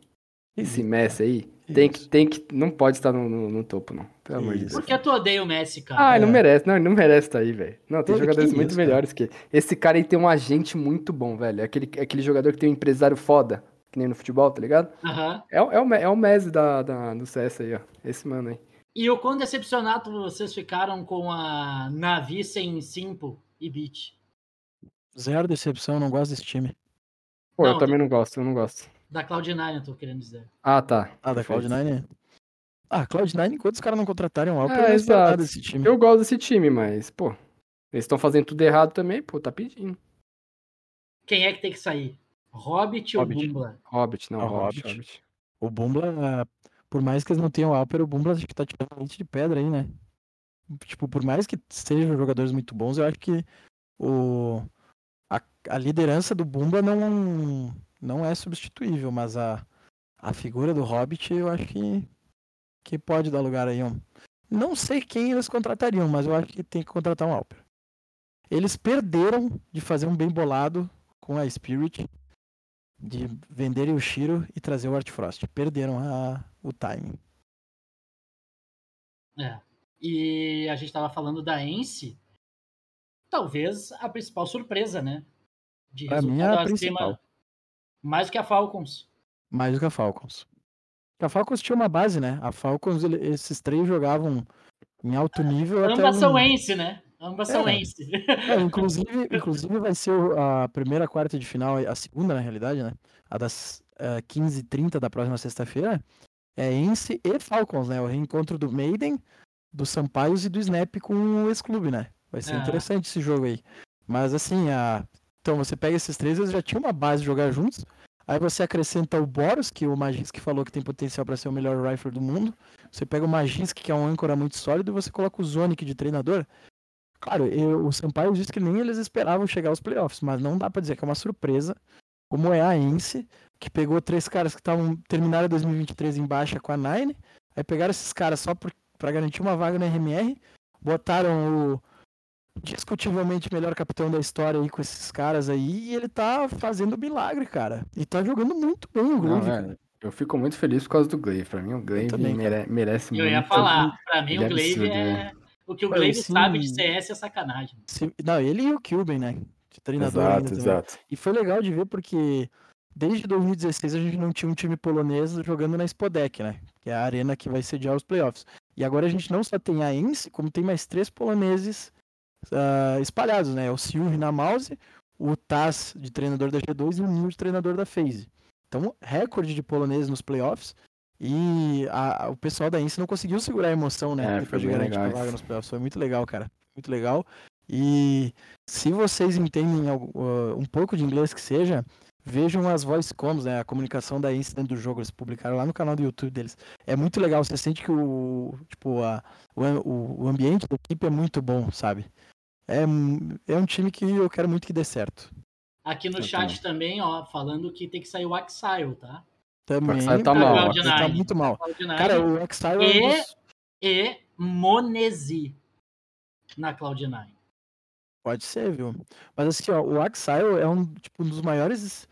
S4: esse
S5: Isso,
S4: Messi aí, tem que, tem que, não pode estar no, no- no topo, não. Pelo amor de. Deus.
S3: Por que tu odeia o Messi, cara?
S4: Ah, ele não
S5: É.
S4: merece, não, ele não merece estar aí, velho. Não, tem
S5: Pô,
S4: jogadores muito
S5: isso, cara.
S4: melhores que. Esse cara aí tem um agente muito bom, velho. É aquele, é aquele jogador que tem um empresário foda, que nem no futebol, tá ligado?
S3: Aham.
S4: É, o- é, o, é o Messi da, da, do CS aí, ó. Esse mano aí.
S3: E o quão decepcionado vocês ficaram com a Navi sem Simple e Beat?
S5: Zero decepção, não gosto desse time.
S4: Pô,
S3: Não,
S4: eu também não gosto, eu não gosto.
S3: Da Cloud9, eu tô querendo dizer.
S4: Ah, tá.
S5: Ah, da
S4: Perfeito.
S5: Cloud9? Ah, Cloud9, enquanto os caras não contratarem um Alper,
S4: É,
S5: não
S4: exato.
S5: desse time.
S4: Eu gosto desse time, mas, pô, eles estão fazendo tudo errado também, pô, tá pedindo.
S3: Quem é que tem que sair? Hobbit,
S5: Hobbit.
S3: ou Bumbla?
S4: Hobbit, não,
S5: Ah,
S4: Hobbit,
S5: Hobbit.
S4: Hobbit.
S5: O Bumbla, por mais que eles não tenham Alper, o Bumbla acho que tá tirando leite de pedra aí, né? Tipo, por mais que sejam jogadores muito bons, eu acho que o, a, a liderança do Bumbla não, não é substituível, mas a, a figura do Hobbit eu acho que, que pode dar lugar aí. um- Não sei quem eles contratariam, mas eu acho que tem que contratar um Alper. Eles perderam de fazer um bem bolado com a Spirit, de venderem o Shiro e trazer o Art Frost. Perderam a, o timing.
S3: É. E a gente tava falando da Ence. Talvez a principal surpresa, né? De
S5: Pra mim,
S3: resultado
S5: a
S3: acima-
S5: principal.
S3: Mais do que a Falcons.
S5: Mais do que a Falcons. A Falcons tinha uma base, né? A Falcons, ele- esses três jogavam em alto nível. até
S3: Ambas são
S5: um-
S3: Ence, né? Ambas são
S5: É.
S3: Ence.
S5: É, inclusive, inclusive vai ser a primeira quarta de final, a segunda na realidade, né? A das eh, 15h30 da próxima sexta-feira. É Ence e Falcons, né? O reencontro do Maiden, do Sampaios e do Snap com o ex-clube, né? Vai ser
S3: Ah.
S5: interessante esse jogo aí. Mas assim, a... então você pega esses três, eles já tinham uma base de jogar juntos. Aí você acrescenta o Boros, que o Magisk falou que tem potencial para ser o melhor rifle do mundo. Você pega o Magisk, que é um âncora muito sólido, e você coloca o Zonic de treinador. Claro, eu- o Sampaio disse que nem eles esperavam chegar aos playoffs, mas não dá pra dizer que é uma surpresa, como é a Ence, que pegou três caras que estavam terminaram 2023 em baixa com a Nine, aí pegaram esses caras só por, pra garantir uma vaga na RMR, botaram o discutivelmente melhor capitão da história aí com esses caras aí, e ele tá fazendo milagre, cara. E tá jogando muito bem o Glaive, cara.
S4: eu fico muito feliz por causa do Glaive. Pra mim, o Glaive
S5: também,
S4: mere- merece
S3: Eu
S4: muito.
S3: ia falar, pra mim
S4: ele
S3: o Glaive
S4: absurdo,
S3: é. O que o Glaive
S5: sim.
S3: sabe de CS é sacanagem.
S5: Se- Não, ele e o Cuban, né? De treinador
S4: Exato, exato.
S5: E foi legal de ver porque desde 2016 a gente não tinha um time polonês jogando na Spodek, né? Que é a arena que vai sediar os playoffs. E agora a gente não só tem a Ence, como tem mais três poloneses ah, espalhados, né? O Silvi na mouse, o Taz de treinador da G2 e o Nil de treinador da FaZe. Então, recorde de poloneses nos playoffs. E a- o pessoal da Ence não conseguiu segurar a emoção, né?
S4: É, foi
S5: de garantir a vaga nos playoffs. Foi muito legal, cara. Muito legal. E se vocês entendem uh, um pouco de inglês que seja, vejam as voice comms, né? A comunicação da Ince dentro do jogo. Eles publicaram lá no canal do YouTube deles. É muito legal. Você sente que o, tipo, a, o, o, o ambiente da equipe é muito bom, sabe? É, um- é um time que eu quero muito que dê certo.
S3: Aqui no
S4: Eu
S3: chat também, ó, falando que tem que sair o Axile, tá?
S5: Também.
S4: Axile tá
S3: Da
S4: mal,
S5: Ele
S3: Cloud9.
S5: tá muito mal.
S3: Cloud9
S5: Cara, o Exile é um
S3: E-
S5: dos-
S3: e Monesi na Cloud9.
S5: Pode ser, viu? Mas assim, ó, o Axile é um, tipo, um dos maiores.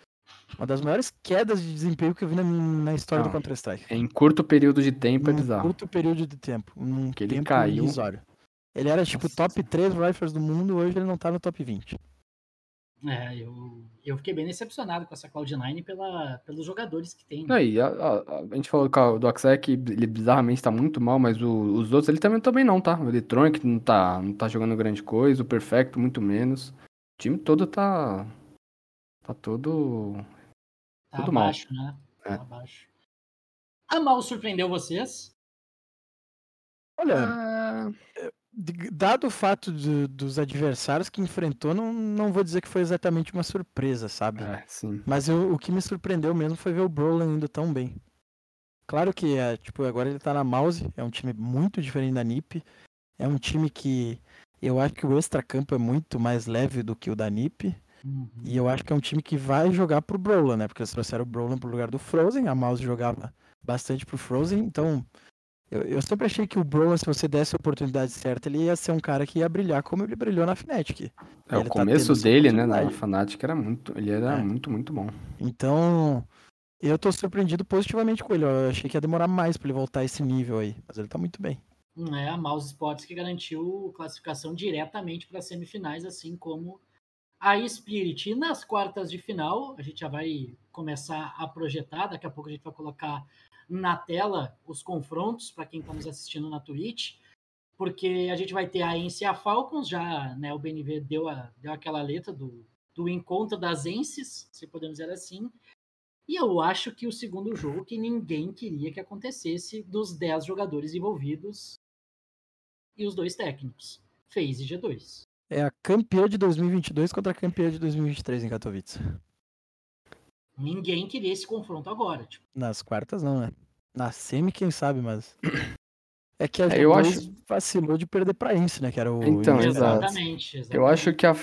S5: Uma das maiores quedas de desempenho que eu vi na, na história do
S4: Não.
S5: Counter-Strike.
S4: Em curto período de tempo é bizarro.
S5: curto período de tempo. Num
S4: Que ele
S5: tempo
S4: caiu.
S5: irrisório. Ele era tipo
S4: Nossa.
S5: top 3 rifles do mundo, hoje ele não tá no top 20.
S3: É, eu, eu fiquei bem decepcionado com essa Cloud9 pela, pelos jogadores que tem. né?
S4: Aí, a, a- a gente falou que do Axel ele bizarramente tá muito mal, mas o- os outros ele também também não, tá? O Electronic não tá, não tá jogando grande coisa, o Perfecto muito menos. O time todo tá. Tá todo.
S3: Tá
S4: tudo mal.
S3: abaixo, né? Tá
S4: É.
S3: abaixo. A Mal surpreendeu vocês?
S5: Olha,
S4: Ah,
S5: de- dado o fato de- dos adversários que enfrentou, não, não vou dizer que foi exatamente uma surpresa, sabe?
S4: é, sim.
S5: Mas eu- o que me surpreendeu mesmo foi ver o Brolin indo tão bem. Claro que é, tipo, agora ele tá na Mouse, é um time muito diferente da NiP. É um time que eu acho que o extracampo é muito mais leve do que o da NiP.
S3: Uhum.
S5: E eu acho que é um time que vai jogar pro Brolin, né? Porque eles trouxeram o Brolin pro lugar do Frozen, a Mouse jogava bastante pro Frozen, então eu, eu sempre achei que o Brolin, se você desse a oportunidade certa, ele ia ser um cara que ia brilhar como ele brilhou na Fnatic.
S4: É, o
S5: tá
S4: começo dele, né, na. Fnatic era muito. Ele era
S5: É.
S4: muito, muito bom.
S5: Então, eu tô surpreendido positivamente com ele. ó. Eu achei que ia demorar mais pra ele voltar a esse nível aí, mas ele tá muito bem.
S3: É a Mouse Sports que garantiu classificação diretamente para as semifinais, assim como a Spirit. Nas quartas de final, a gente já vai começar a projetar, daqui a pouco a gente vai colocar na tela os confrontos para quem está nos assistindo na Twitch, porque a gente vai ter a Ence e a Falcons, já né, o BNV deu, a, deu aquela letra do, do encontro das Ences, se podemos dizer assim. E eu acho que o segundo jogo que ninguém queria que acontecesse dos 10 jogadores envolvidos e os dois técnicos, FaZe e G2.
S5: É a campeã de 2022 contra a campeã de 2023 em Katowice.
S3: Ninguém queria esse confronto agora. Tipo,
S5: Nas quartas não, né? Na semi, quem sabe, mas. É que a
S4: É, eu
S5: G2
S4: acho-
S5: vacilou de perder pra Ence, né? Que era o.
S4: Então,
S3: exatamente, exatamente.
S4: Eu acho que a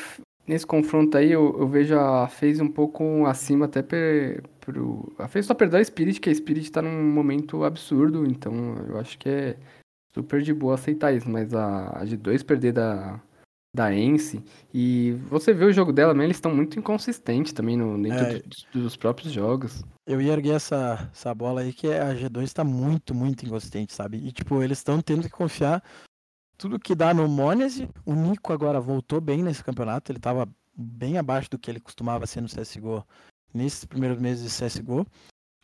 S4: nesse confronto aí eu, eu vejo a FaZe um pouco acima até per, pro. A FaZe só perdeu a Spirit, que a Spirit tá num momento absurdo, então eu acho que é super de boa aceitar isso, mas a, a G2 perder da, da Ence e você vê o jogo dela, mas eles estão muito inconsistentes também no, dentro
S5: É.
S4: dos, dos próprios jogos.
S5: Eu ia erguer essa, essa bola aí, que a G2 tá muito, muito inconsistente, sabe? E, tipo, eles estão tendo que confiar tudo que dá no Monese. O Nico agora voltou bem nesse campeonato, ele tava bem abaixo do que ele costumava ser no CSGO nesses primeiros meses de CSGO.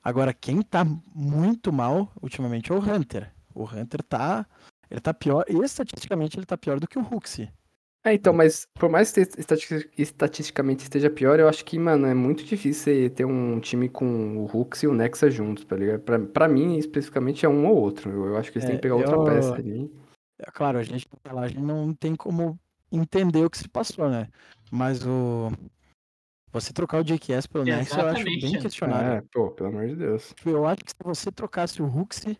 S5: Agora, quem tá muito mal ultimamente é o Hunter. O Hunter tá. Ele tá pior. E estatisticamente ele tá pior do que o Huxi.
S4: É, então, mas por mais que estati- estatisticamente esteja pior, eu acho que, mano, é muito difícil você ter um time com o Hux e o Nexa juntos, tá ligado? Pra, pra mim, especificamente, é um ou outro. Eu, eu acho que eles têm
S5: É,
S4: que pegar outra
S5: eu-
S4: peça ali.
S5: É claro, a gente lá, a gente não tem como entender o que se passou, né? Mas o. Você trocar o JQS pelo Nex, eu acho bem
S3: é.
S5: questionável.
S4: É, pô, pelo amor de Deus.
S5: Tipo, Eu acho que se você trocasse o Huxi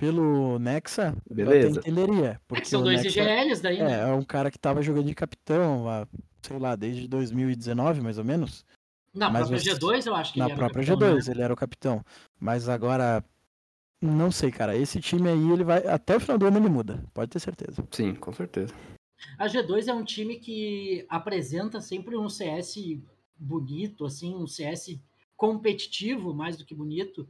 S5: pelo Nexa, eu
S4: Beleza.
S5: até entenderia.
S3: É
S5: Porque
S3: que são dois
S5: Nexa
S3: IGLs daí,
S5: é,
S3: né?
S5: é um cara que tava jogando de capitão, há, sei lá, desde 2019, mais ou menos.
S3: Na
S5: mas
S3: própria
S5: você-
S3: G2 eu acho que
S5: Na
S3: ele era o
S5: própria
S3: capitão,
S5: G2,
S3: né?
S5: ele era o capitão. Mas agora, não sei, cara. Esse time aí, ele vai. Até o final do ano ele muda, pode ter certeza.
S4: Sim, com certeza.
S3: A G2 é um time que apresenta sempre um CS bonito, assim, um CS competitivo mais do que bonito,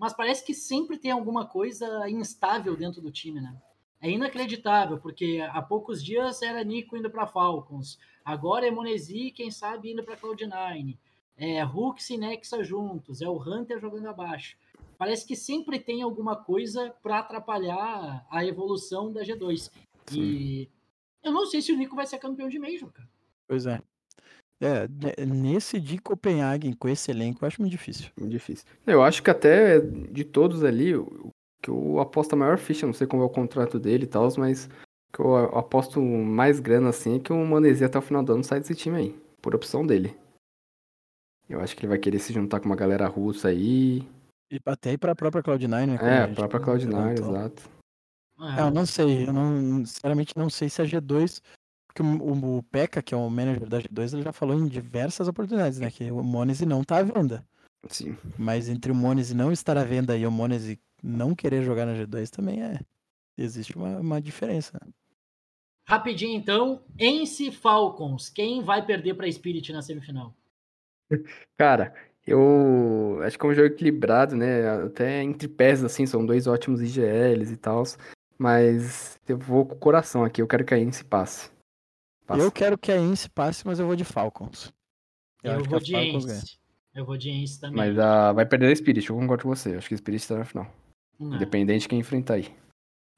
S3: mas parece que sempre tem alguma coisa instável dentro do time, né? É inacreditável, porque há poucos dias era Nico indo para Falcons, agora é Monesi, quem sabe, indo para Cloud9, é Hux e Nexa juntos, é o Hunter jogando abaixo. Parece que sempre tem alguma coisa para atrapalhar a evolução da G2.
S4: Sim.
S3: E eu não sei se o Nico vai ser campeão de Major, cara.
S5: Pois é. É, ne- nesse de Copenhagen, com esse elenco, eu acho muito difícil.
S4: Muito difícil. Eu acho que até de todos ali, o que eu aposto a maior ficha, não sei como é o contrato dele e tal, mas que eu aposto mais grana assim é que o Manesi até o final do ano sai desse time aí, por opção dele. Eu acho que ele vai querer se juntar com uma galera russa aí.
S5: E até ir pra própria Cloud9, né?
S4: É,
S5: a
S4: a
S5: gente
S4: própria Cloud9,
S5: levantou.
S4: exato.
S5: É, eu não sei, eu não, sinceramente não sei se a G2, porque o, o, Pekka, que é o manager da G2, ele já falou em diversas oportunidades, né? Que o Monese não tá à venda.
S4: Sim.
S5: Mas entre o Monese não estar à venda e o Monese não querer jogar na G2 também é. Existe uma, uma diferença.
S3: Rapidinho, então. Ence Falcons. Quem vai perder para Spirit na semifinal?
S4: Cara, eu acho que é um jogo equilibrado, né? Até entre pés, assim, são dois ótimos IGLs e tal. Mas eu vou com o coração aqui, eu quero que a Ince passe. Passa.
S5: Eu quero que a Ince passe, mas eu vou de Falcons. Eu
S3: Eu,
S5: acho que
S3: vou
S5: a
S3: de
S5: Falcons ganha.
S3: Ence. Eu vou de Ence também.
S4: Mas a, vai perder a Spirit, eu concordo com você. Acho que a Spirit está na final.
S3: Não.
S4: Independente de quem enfrentar aí.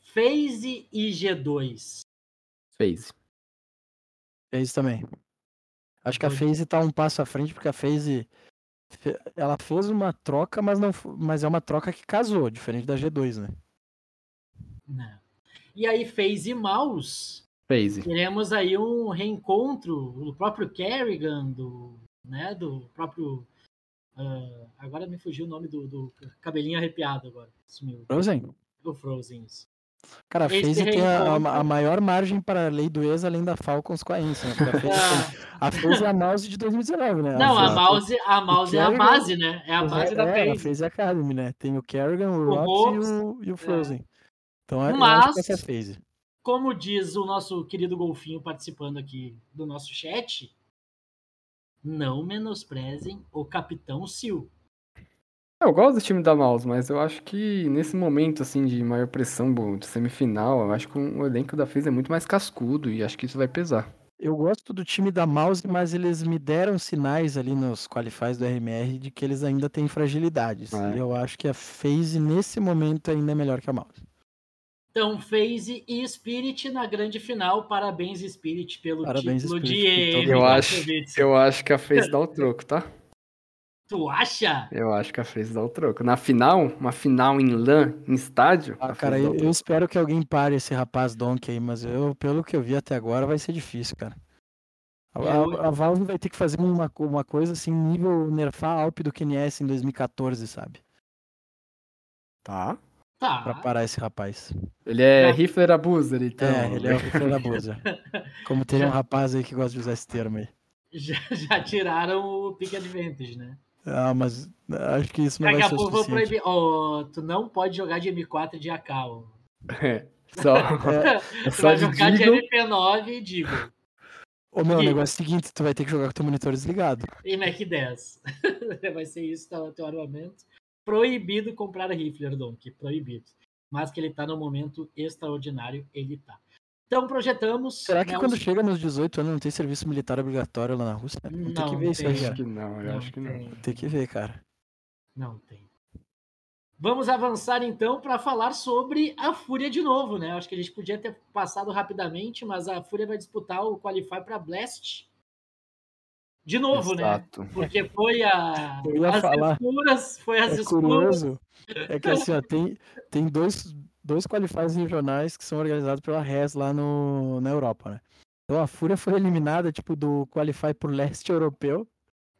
S3: FaZe e G2.
S4: FaZe.
S5: FaZe também. Acho que a FaZe tá um passo à frente, porque a FaZe ela fez uma troca, mas não mas é uma troca que casou, diferente da G2, né?
S3: Né? E aí, FaZe e Mouse.
S4: FaZe.
S3: Teremos aí um reencontro do próprio Kerrigan, do, né, do próprio. ah, agora me fugiu o nome do, do cabelinho arrepiado agora. Sumiu.
S5: Frozen?
S3: O Frozen. isso.
S5: Cara, a FaZe tem a, a- a maior margem para a lei do ex, além da Falcons com a Ence, né? A FaZe,
S3: Ah,
S5: a FaZe é a mouse de 2019, né?
S3: não, a
S5: FaZe-
S3: mouse, a mouse é a base, né? É a base da
S5: é, a
S3: FaZe.
S5: FaZe Academy, né? Tem o Kerrigan, o
S3: O
S5: Rops e o, e o Frozen. Então, eu
S3: Mas-
S5: acho que essa é a FaZe.
S3: Como diz o nosso querido Golfinho participando aqui do nosso chat, não menosprezem o Capitão Sil.
S4: Eu gosto do time da Mouse, mas eu acho que nesse momento, assim, de maior pressão de semifinal, eu acho que o elenco da FaZe é muito mais cascudo e acho que isso vai pesar.
S5: Eu gosto do time da Mouse, mas eles me deram sinais ali nos qualifies do RMR de que eles ainda têm fragilidades.
S4: É.
S5: E eu acho que a FaZe, nesse momento, ainda é melhor que a Mouse.
S3: Então, FaZe e Spirit na grande final. Parabéns, Spirit, pelo
S5: Parabéns,
S3: título
S5: Spirit,
S3: de
S5: todo
S4: Eu acho, eu acho que a FaZe dá o troco, tá?
S3: Tu acha?
S4: Eu acho que a FaZe dá o troco. Na final, uma final em LAN, em estádio,
S5: Ah, cara, eu, eu espero que alguém pare esse rapaz Donk aí, mas eu, pelo que eu vi até agora, vai ser difícil, cara. A, a- a Valve vai ter que fazer uma, uma coisa assim, nível nerfar a Alp do QNS em 2014, sabe?
S4: Tá.
S3: Tá.
S5: Pra parar esse rapaz.
S4: Ele é
S3: É.
S4: Rifler Abuser, então.
S5: é, ele é o Rifle da Boza. Como teria um rapaz aí que gosta de usar esse termo aí.
S3: Já, já tiraram o Pick Advantage, né?
S5: Ah, mas acho que isso não
S3: Daqui
S5: vai
S3: a
S5: ser o
S3: pouco vou proibir. Ó, tu não pode jogar de M4 e de AK.
S4: É, Só,
S5: É,
S4: é
S3: Tu
S4: só
S3: vai
S4: de
S3: jogar de
S4: Deagle.
S3: MP9 e Deagle.
S5: Ô, meu, o
S3: E-
S5: negócio é o seguinte, tu vai ter que jogar com teu monitor desligado.
S3: E Mac 10. vai ser isso o teu armamento. Proibido comprar rifle, Donk. Proibido. Mas que ele tá no momento extraordinário, ele tá. Então projetamos.
S5: Será que
S3: né,
S5: quando
S3: os-
S5: chega nos 18 anos não tem serviço militar obrigatório lá na Rússia?
S3: Não
S5: que ver isso aí,
S3: tem.
S4: Acho que não, eu acho que não.
S3: tem.
S5: Tem que ver, cara.
S3: Não tem. Vamos avançar então para falar sobre a Fúria de novo, né? Acho que a gente podia ter passado rapidamente, mas a Fúria vai disputar o Qualify para Blast de novo, né?
S4: Exato.
S3: Porque foi a
S5: Eu ia
S3: as
S5: falar.
S3: escuras, foi as
S5: É
S3: escuras.
S5: curioso, é que assim, ó, tem, tem dois, dois qualifiers regionais que são organizados pela RES lá no, na Europa, né? Então a Fúria foi eliminada, tipo, do Qualify por leste europeu,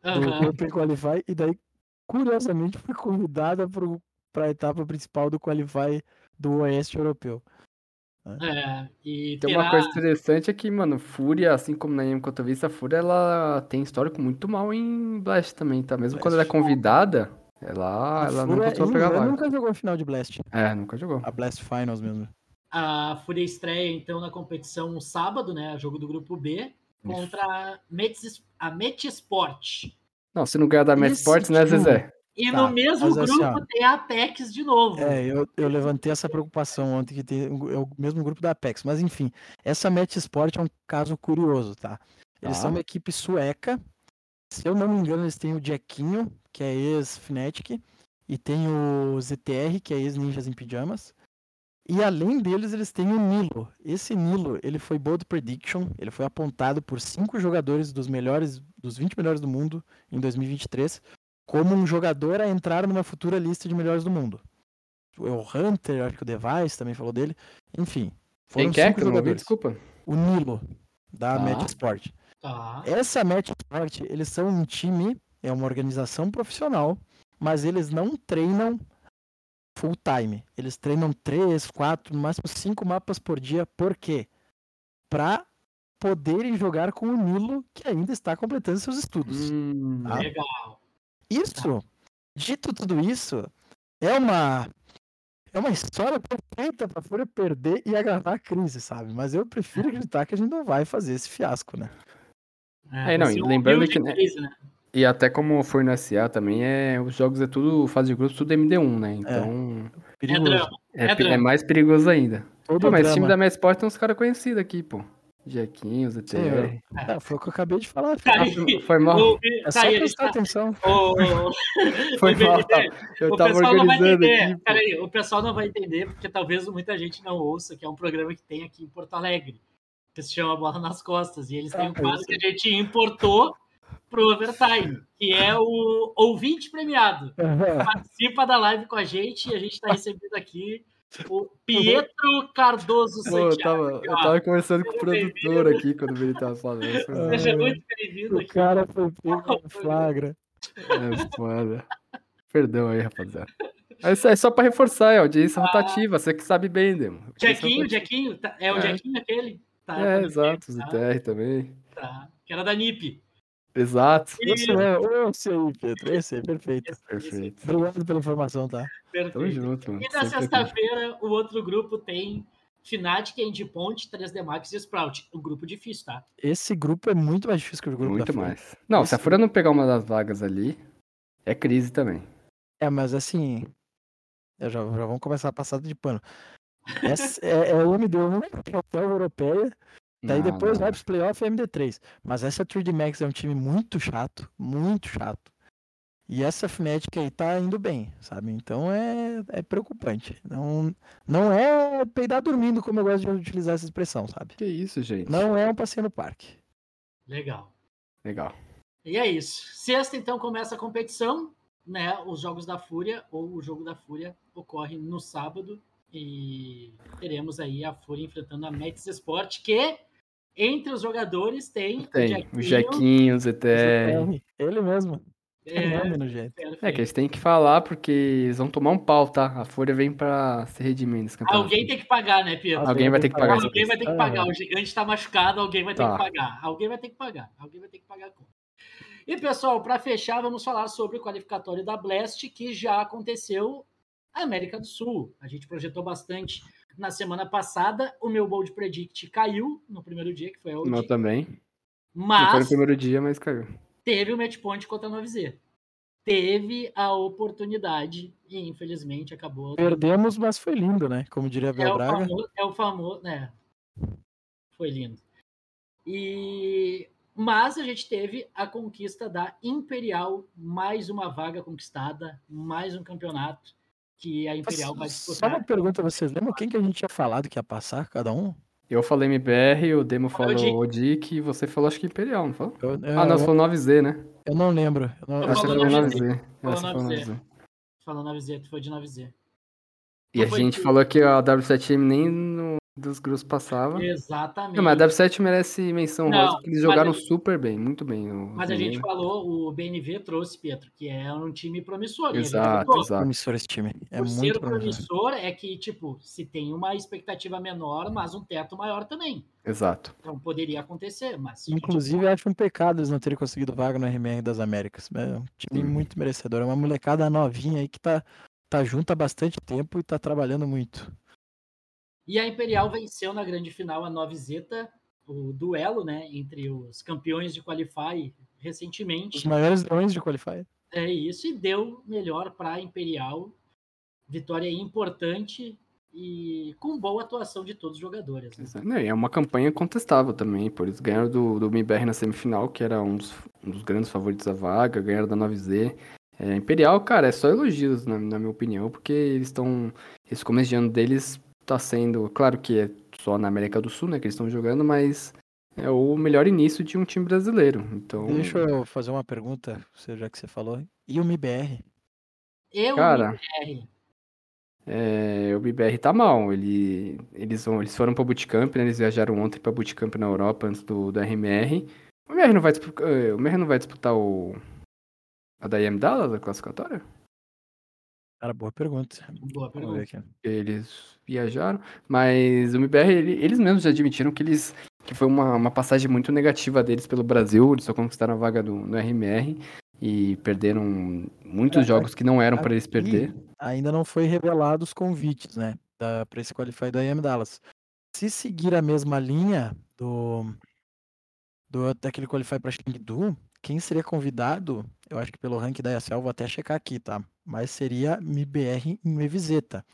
S5: do
S3: Aham.
S5: Open Qualify, e daí, curiosamente, foi convidada para a etapa principal do Qualify do oeste europeu.
S3: É, e
S4: Tem
S3: terá-
S4: uma coisa interessante é que, mano, Fúria, assim como na EM Cotovista, a Fúria, ela tem histórico muito mal em Blast também, tá? Mesmo quando ela é
S5: Blast.
S4: convidada, ela,
S5: a
S4: ela
S5: Fúria
S4: costuma
S5: em
S4: pegar vaga.
S5: nunca jogou a final de Blast,
S4: É, nunca jogou.
S5: a Blast Finals mesmo.
S3: a Fúria estreia então na competição sábado, né? Jogo do grupo B contra a Metis, a Metisport.
S4: Não, se não ganhar da Met
S5: Esse
S4: Sports, né, Zezé?
S3: E
S5: Tá,
S3: no mesmo
S5: assim,
S3: grupo
S5: ó.
S3: tem a Apex de novo.
S5: É, eu, eu levantei essa preocupação ontem, que tem, é o mesmo grupo da Apex. Mas enfim, essa Match Sport é um caso curioso, tá? Eles
S4: Tá.
S5: são uma equipe sueca. Se eu não me engano, eles têm o Jackinho, que é ex-Fnatic, e tem o ZTR, que é ex-Ninjas em Pijamas. E além deles, eles têm o Nilo. Esse Nilo, ele foi Bold Prediction, ele foi apontado por cinco jogadores dos melhores, dos 20 melhores do mundo em 2023, como um jogador a entrar numa futura lista de melhores do mundo. O Hunter, acho que o Device também falou dele. Enfim, foram
S4: Quem que é?
S5: cinco
S4: Que eu não ouvi,
S5: jogadores.
S4: desculpa.
S5: O Nilo, da
S4: Tá.
S5: Match Sport.
S3: Tá.
S5: Essa Match Sport, eles são um time, é uma organização profissional, mas eles não treinam full time. Eles treinam três, quatro, no máximo cinco mapas por dia. Por quê? Pra poderem jogar com o Nilo, que ainda está completando seus estudos.
S4: Hum,
S5: Ah.
S3: Legal.
S5: Isso, dito tudo isso, é uma é uma história perfeita pra Fúria perder e agravar a crise, sabe? Mas eu prefiro acreditar que a gente não vai fazer esse fiasco, né?
S3: É,
S4: É, não,
S3: vai
S4: e
S3: um
S4: lembrando que, né,
S3: crise, né?
S4: E até como foi no SA também, é, os jogos é tudo, fase de grupos, tudo MD1, né? Então,
S3: É
S5: Perigoso.
S4: é,
S3: É
S4: é mais perigoso ainda.
S5: Todo
S4: Pô, mas o time da Met Sport tem uns caras conhecidos aqui, pô. Jequinhos, ETR.
S5: É, foi o que eu acabei de falar.
S3: Tá
S4: foi- foi mal.
S3: O-
S5: É
S3: tá
S5: só
S3: aí,
S5: prestar
S3: tá-
S5: atenção.
S3: o-
S4: Foi
S3: o
S4: mal. Eu
S3: o
S4: tava
S3: pessoal não vai
S4: organizando
S3: entender.
S4: aqui.
S3: Peraí, o pessoal não vai entender, porque talvez muita gente não ouça, que é um programa que tem aqui em Porto Alegre, que se chama Bola nas Costas. E eles têm um
S5: Ah,
S3: quadro que a gente importou pro Overtime, que é o ouvinte premiado. Participa da live com a gente e a gente está recebendo aqui o Pietro Cardoso
S4: Pô, eu
S3: Santiago.
S4: tava, eu tava conversando com o produtor aqui quando ele tava falando.
S3: Seja
S5: Ah,
S3: muito bem-vindo
S5: O cara foi pego no flagra.
S4: É foda. Perdão aí, rapaziada. É só- é pra reforçar, é audiência rotativa. Você que sabe bem, Demo. Audiência
S3: Jequinho. Jequinho, tá- é o
S4: É.
S3: Jequinho aquele? Tá,
S4: É,
S3: tá,
S4: exato. Os
S3: tá,
S4: também.
S3: tá. Que era da NIP.
S4: Exato.
S5: Esse é, esse aí, Pedro. Esse aí, perfeito.
S4: Perfeito.
S5: Obrigado pela informação, tá?
S3: Perfeito.
S4: Tamo junto, mano.
S3: E na sexta-feira, o outro grupo tem Fnatic, End Ponte, 3D Max e Sprout. Um grupo difícil, tá?
S5: Esse grupo é muito mais difícil que o grupo da
S4: Muito mais. Não, se a
S5: Esse-
S4: Fúria não pegar uma das vagas ali, é crise também.
S5: É, mas assim. Já, já vamos começar a passada de pano. Essa é, é o MD1 que é a prova europeia. Daí
S4: Não,
S5: depois
S4: não.
S5: vai pros playoffs e MD3. Mas essa 3D Max é um time muito chato. Muito chato. E essa Fnatic aí tá indo bem, sabe? Então é, é preocupante. Não, não é peidar dormindo, como eu gosto de utilizar essa expressão, sabe?
S4: Que isso, gente.
S5: Não é um passeio no parque.
S3: Legal.
S4: Legal.
S3: E é isso. Sexta, então, começa a competição, né? Os Jogos da Fúria, ou o Jogo da Fúria, ocorre no sábado. E teremos aí a Fúria enfrentando a Mets Sport, que entre os jogadores tem,
S4: Tem
S3: o
S4: o Jequinho, os ETR.
S5: Ele mesmo.
S3: É.
S4: É que eles têm que falar porque eles vão tomar um pau, tá? A Fúria vem pra se redimir nesse campeonato.
S3: Alguém tem que pagar, né, Pedro?
S4: Alguém vai ter que pagar
S3: Alguém vai ter que pagar. O gigante tá machucado, alguém vai ter
S4: Tá.
S3: que pagar. Alguém vai ter que pagar. Alguém vai ter que pagar a conta. E, pessoal, para fechar, vamos falar sobre o qualificatório da Blast, que já aconteceu na América do Sul. A gente projetou bastante na semana passada. O meu Bold Predict caiu no primeiro dia, que foi a
S4: O meu
S3: OG,
S4: também. Não foi no
S3: mas
S4: primeiro dia, mas caiu.
S3: teve o match point contra a 9Z. Teve a oportunidade e, infelizmente, acabou.
S5: Perdemos, mas foi lindo, né? Como diria
S3: É
S5: Bel
S3: o
S5: Braga.
S3: famoso, é o famoso, né? Foi lindo. E mas a gente teve a conquista da Imperial, mais uma vaga conquistada, mais um campeonato que a Imperial vai
S5: Só
S3: disputar.
S5: uma pergunta, vocês lembram quem que a gente tinha falado que ia passar, cada um?
S4: Eu falei MBR, o Demo
S3: Falou
S4: Odic e você falou acho que Imperial, não falou?
S5: Eu,
S4: Ah, não,
S5: eu,
S4: você falou 9Z, né?
S5: eu não lembro. Eu não,
S3: Eu
S4: Acho que
S3: falou
S4: você falou
S3: 9Z.
S4: 9Z.
S3: Falou
S4: É, você falou
S3: 9Z.
S4: 9Z.
S3: Falando 9Z, tu foi de 9Z.
S4: E a gente
S3: que-
S4: falou que a W7M nem no, dos grupos passava.
S3: Exatamente.
S4: Não, mas a W7 merece menção
S3: Não,
S4: rosa, porque eles jogaram
S3: gente-
S4: super bem, muito bem.
S3: Mas a gente falou, o BNV trouxe, Pedro, que é um time promissor.
S4: Exato, exato.
S5: promissor esse time. É
S3: Por ser
S5: muito promissor.
S3: promissor é que, tipo, se tem uma expectativa menor, mas um teto maior também.
S4: Exato.
S3: Então poderia acontecer, mas. a gente-
S5: Inclusive, acho um pecado eles não terem conseguido vaga no RMR das Américas. É um time
S4: Sim.
S5: muito merecedor. É uma molecada novinha aí que tá, tá junto há bastante tempo e tá trabalhando muito.
S3: E a Imperial venceu na grande final a 9Z, o duelo, né, entre os campeões de Qualify
S5: Os
S3: recentemente.
S5: maiores leões de Qualify.
S3: É isso, e deu melhor para a Imperial. Vitória importante e com boa atuação de todos os jogadores. né?
S4: E é uma campanha contestável também, por eles ganharam do, do MBR na semifinal, que era um dos, um dos grandes favoritos da vaga, ganharam da 9Z. É, Imperial, cara, é só elogios, na, na minha opinião, porque eles estão. Esse começo de ano deles tá sendo. Claro que é só na América do Sul, né, que eles estão jogando, mas é o melhor início de um time brasileiro. Então.
S5: Deixa eu fazer uma pergunta, você- já que você falou. E o MBR?
S3: Eu,
S4: Cara,
S3: MBR,
S4: É, o BBR tá mal. Ele, eles, vão, eles foram pra Bootcamp, né? Eles viajaram ontem pra Bootcamp na Europa antes do, do RMR. O MR não vai disputar, o MR não vai disputar o. A da IM Dallas, a classificatória?
S5: Cara, boa pergunta.
S3: boa
S5: Vamos ver
S3: pergunta.
S5: aqui.
S4: Eles viajaram, mas o MBR, ele- eles mesmos já admitiram que eles que foi uma, uma passagem muito negativa deles pelo Brasil, eles só conquistaram a vaga do, no RMR e perderam muitos
S5: É,
S4: jogos que não eram pra eles
S5: aqui-
S4: perder.
S5: Ainda não foi revelado os convites, né? Da, pra esse Qualify da IM Dallas. Se seguir a mesma linha do, do daquele Qualify pra Chengdu, quem seria convidado, eu acho que pelo ranking da ESL, vou até checar aqui, tá? Mas seria MBR e Mevizeta.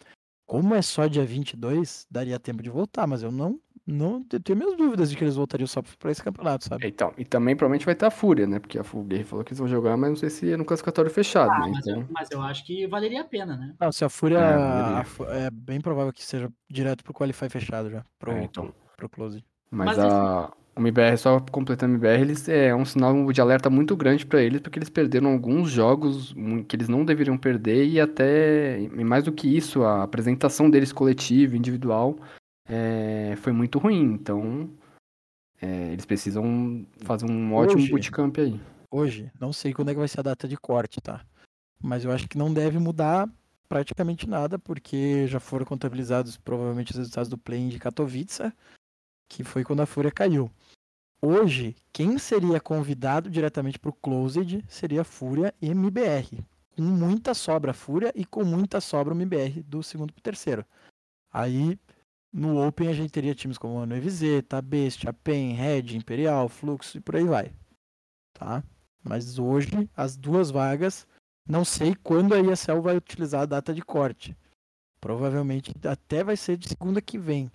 S5: Como é só dia 22, daria tempo de voltar, mas eu não não eu tenho minhas dúvidas de que eles voltariam só pra esse campeonato, sabe?
S4: Então, e também provavelmente vai ter a Fúria, né? Porque a Fúria falou que eles vão jogar, mas não sei se é no classificatório fechado,
S3: Ah,
S4: né?
S3: mas, eu,
S4: Então,
S3: mas eu acho que valeria a pena, né?
S5: Não, se a Fúria.
S4: É,
S5: a é bem provável que seja direto pro Qualify fechado já. Pro,
S4: é, então.
S5: pro Close.
S4: Mas,
S3: Mas
S4: a o MBR, só completando o MBR, eles, é um sinal de alerta muito grande pra eles, porque eles perderam alguns jogos que eles não deveriam perder, e até, e mais do que isso, a apresentação deles coletiva, individual, é, foi muito ruim. Então, é, eles precisam fazer um ótimo
S5: Hoje-
S4: bootcamp aí.
S5: Hoje, não sei quando é que vai ser a data de corte, tá? Mas eu acho que não deve mudar praticamente nada, porque já foram contabilizados provavelmente os resultados do play de Katowice, que foi quando a Fúria caiu. Hoje, quem seria convidado diretamente para o Closed seria Fúria e MBR. Com muita sobra Fúria e com muita sobra o MBR do segundo para o terceiro. Aí, no Open, a gente teria times como a NVZ, Tabest, a PEN, Red, Imperial, Fluxo e por aí vai. Tá? Mas hoje, as duas vagas, não sei quando a ESL vai utilizar a data de corte. Provavelmente até vai ser de segunda que vem.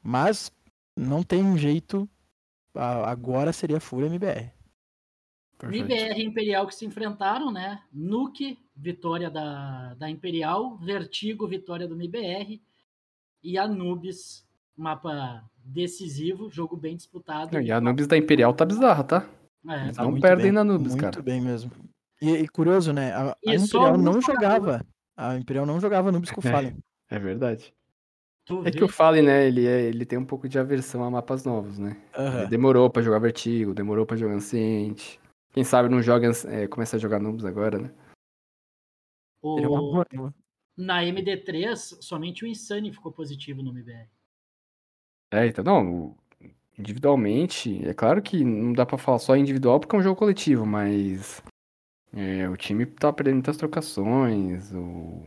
S5: Mas não tem jeito. Agora seria a Fúria MBR.
S4: Perfeito.
S3: MBR e Imperial que se enfrentaram, né? Nuke, vitória da, da Imperial, Vertigo, vitória do MBR e Anubis, mapa decisivo, jogo bem disputado.
S4: E a Nubes da Imperial tá bizarra, tá?
S3: É,
S4: Eles
S5: Tá
S4: não
S5: muito
S4: perdem
S5: bem,
S4: na Nubes,
S5: Muito
S4: cara.
S5: bem mesmo. E, e curioso, né? A, a Imperial não jogava. A Imperial não jogava Nubes com o Fallen.
S4: É verdade.
S3: Tu
S4: É que o Fallen, né, ele, é- ele tem um pouco de aversão a mapas novos, né?
S5: Aham.
S4: Demorou pra jogar Vertigo, demorou pra jogar Anciente. Quem sabe não joga, Anci- é, começa a jogar Nubes agora, né?
S3: o-
S5: Seria uma boa, né?
S3: na MD3, somente o Insane ficou positivo no MBR.
S4: É, então, não, o- individualmente, é claro que não dá pra falar só individual porque é um jogo coletivo, mas é, o time tá perdendo muitas trocações, o...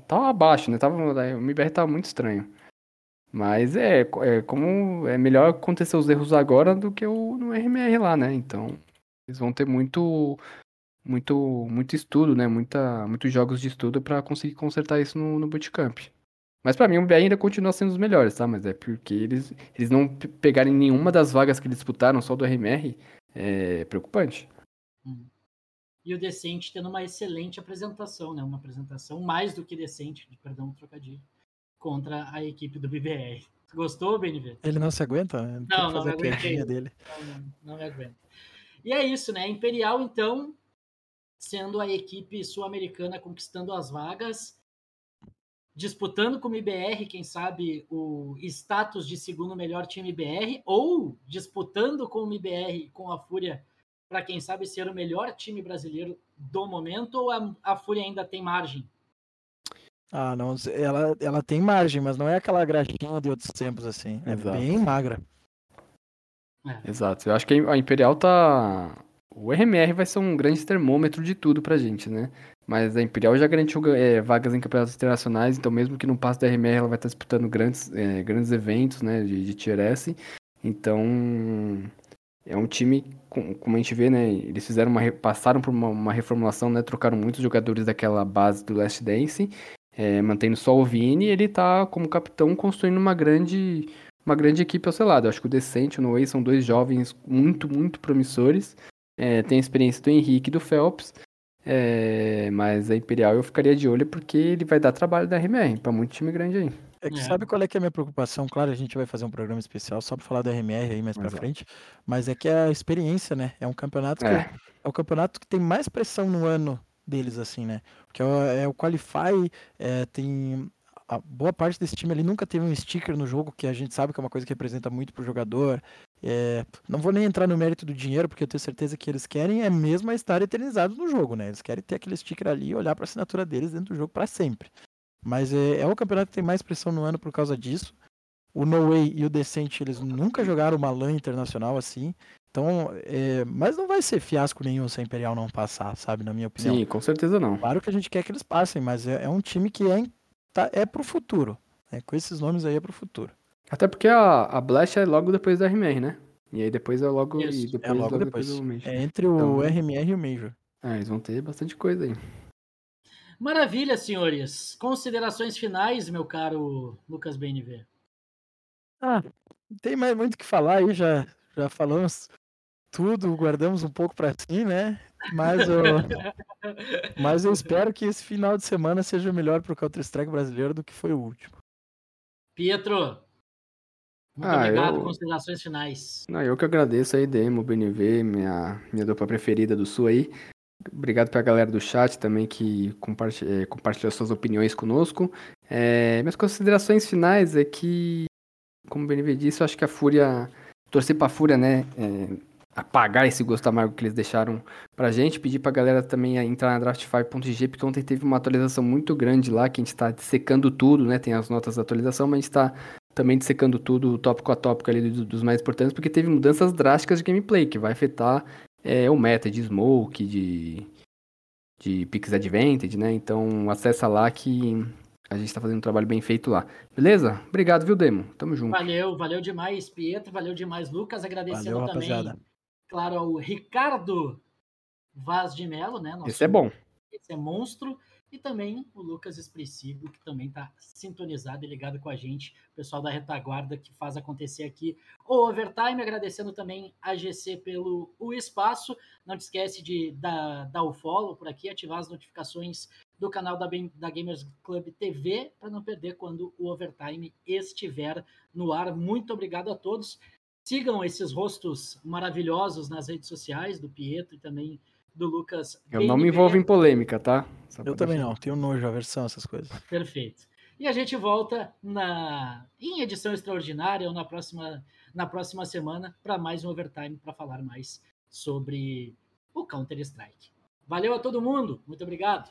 S4: Tava abaixo, né? Tava, o MBR tava muito estranho. Mas é, é como é melhor acontecer os erros agora do que o, no RMR lá, né? Então, eles vão ter muito muito muito estudo, né? Muita, muitos jogos de estudo pra conseguir consertar isso no, no bootcamp. Mas pra mim o MBR ainda continua sendo os melhores, tá? Mas é porque eles, eles não pe- pegarem nenhuma das vagas que eles disputaram, só do RMR, é preocupante.
S3: E o Decente tendo uma excelente apresentação, né? Uma apresentação mais do que decente, perdão, um trocadilho, contra a equipe do BBR. Gostou, BNV?
S5: Ele não se aguenta, né?
S3: Não, não
S5: fazer
S3: me aguentei.
S5: dele.
S3: Não, não me aguento. E é isso, né? Imperial, então, sendo a equipe sul-americana conquistando as vagas, disputando com o IBR, quem sabe, o status de segundo melhor time BR, ou disputando com o IBR, com a Fúria, para quem sabe ser o melhor time brasileiro do momento, ou a, a Fúria ainda tem margem?
S5: Ah, não. Ela, ela tem margem, mas não é aquela graxinha de outros tempos, assim. É
S4: Exato.
S5: bem magra.
S3: É.
S4: Exato. Eu acho que a Imperial tá. O RMR vai ser um grande termômetro de tudo pra gente, né? Mas a Imperial já garantiu é, vagas em campeonatos internacionais, então mesmo que não passe da RMR, ela vai estar disputando grandes, é, grandes eventos, né, de, de Tier S. Então, é um time, com- como a gente vê, né, eles fizeram uma, passaram por uma, uma reformulação, né, trocaram muitos jogadores daquela base do Last Dance, é, mantendo só o Vini, ele tá como capitão construindo uma grande, uma grande equipe ao seu lado. Eu acho que o Decente e o Noé são dois jovens muito, muito promissores. É, tem a experiência do Henrique e do Phelps. É, mas a Imperial eu ficaria de olho porque ele vai dar trabalho da RMR pra muito time grande aí.
S5: É que
S3: É.
S5: sabe qual é que é a minha preocupação? Claro, a gente vai fazer um programa especial só pra falar do RMR aí mais pra
S4: Exato.
S5: frente, mas é que é a experiência, né? É um campeonato que
S4: É.
S5: é o campeonato que tem mais pressão no ano deles, assim, né? Porque é o, é o Qualify, é, tem. A boa parte desse time ali nunca teve um sticker no jogo, que a gente sabe que é uma coisa que representa muito pro jogador. É, não vou nem entrar no mérito do dinheiro, porque eu tenho certeza que eles querem é mesmo estar eternizados no jogo, né? Eles querem ter aquele sticker ali e olhar pra assinatura deles dentro do jogo pra sempre. Mas é, é o campeonato que tem mais pressão no ano por causa disso. O No Way e o Decente, eles nunca jogaram uma LAN internacional assim. Então, é, mas não vai ser fiasco nenhum se a Imperial não passar, sabe? Na minha opinião.
S4: Sim, com certeza não.
S5: Claro que a gente quer que eles passem, mas é, é um time que é, tá, é pro futuro. né? Com esses nomes aí é pro futuro.
S4: Até porque a, a Blast é logo depois da RMR, né? E aí depois é logo,
S3: Isso,
S4: e depois,
S5: É logo depois.
S4: do Major.
S5: É entre o
S4: Então-
S5: RMR e o Major.
S4: É, eles vão ter bastante coisa aí.
S3: Maravilha, senhores. Considerações finais, meu caro Lucas BNV.
S5: Ah, tem mais muito o que falar aí, já, já falamos tudo, guardamos um pouco para si, né? Mas eu, mas eu espero que esse final de semana seja melhor para o Counter-Strike brasileiro do que foi o último.
S3: Pietro, muito
S4: Ah,
S3: obrigado.
S4: eu-
S3: Considerações finais.
S4: Não, eu que agradeço aí, Demo, BNV, minha, minha dupla preferida do Sul aí. Obrigado pra galera do chat também que comparti- eh, compartilhou suas opiniões conosco. Eh, minhas considerações finais é que, como o BNV disse, eu acho que a Fúria, torcer pra Fúria, né, eh, apagar esse gosto amargo que eles deixaram pra gente, pedir pra galera também entrar na draft5.g, porque ontem teve uma atualização muito grande lá, que a gente tá dissecando tudo, né, tem as notas da atualização, mas a gente tá também dissecando tudo, tópico a tópico ali do- dos mais importantes, porque teve mudanças drásticas de gameplay, que vai afetar é, o meta de Smoke, de, de Pix Advantage, né? Então acessa lá que a gente tá fazendo um trabalho bem feito lá. Beleza? Obrigado, viu, Demo? Tamo junto.
S3: Valeu, valeu demais, Pietro, valeu demais, Lucas. Agradecendo
S5: Valeu,
S3: também,
S5: rapaziada.
S3: claro, ao Ricardo Vaz de Mello, né? nosso-
S4: Esse é bom.
S3: Esse é monstro. E também o Lucas Expressivo, que também está sintonizado e ligado com a gente. O pessoal da retaguarda que faz acontecer aqui o Overtime. Agradecendo também a GC pelo o espaço. Não te esquece de dar, dar o follow por aqui, ativar as notificações do canal da, da Gamers Club TV para não perder quando o Overtime estiver no ar. Muito obrigado a todos. Sigam esses rostos maravilhosos nas redes sociais do Pietro e também do Lucas.
S4: Eu não me envolvo em polêmica, tá? Só
S5: Eu também
S4: deixar-
S5: não, tenho nojo, aversão, essas coisas.
S3: Perfeito. E a gente volta na em edição extraordinária ou na próxima na próxima semana para mais um overtime para falar mais sobre o Counter Strike. Valeu a todo mundo, muito obrigado.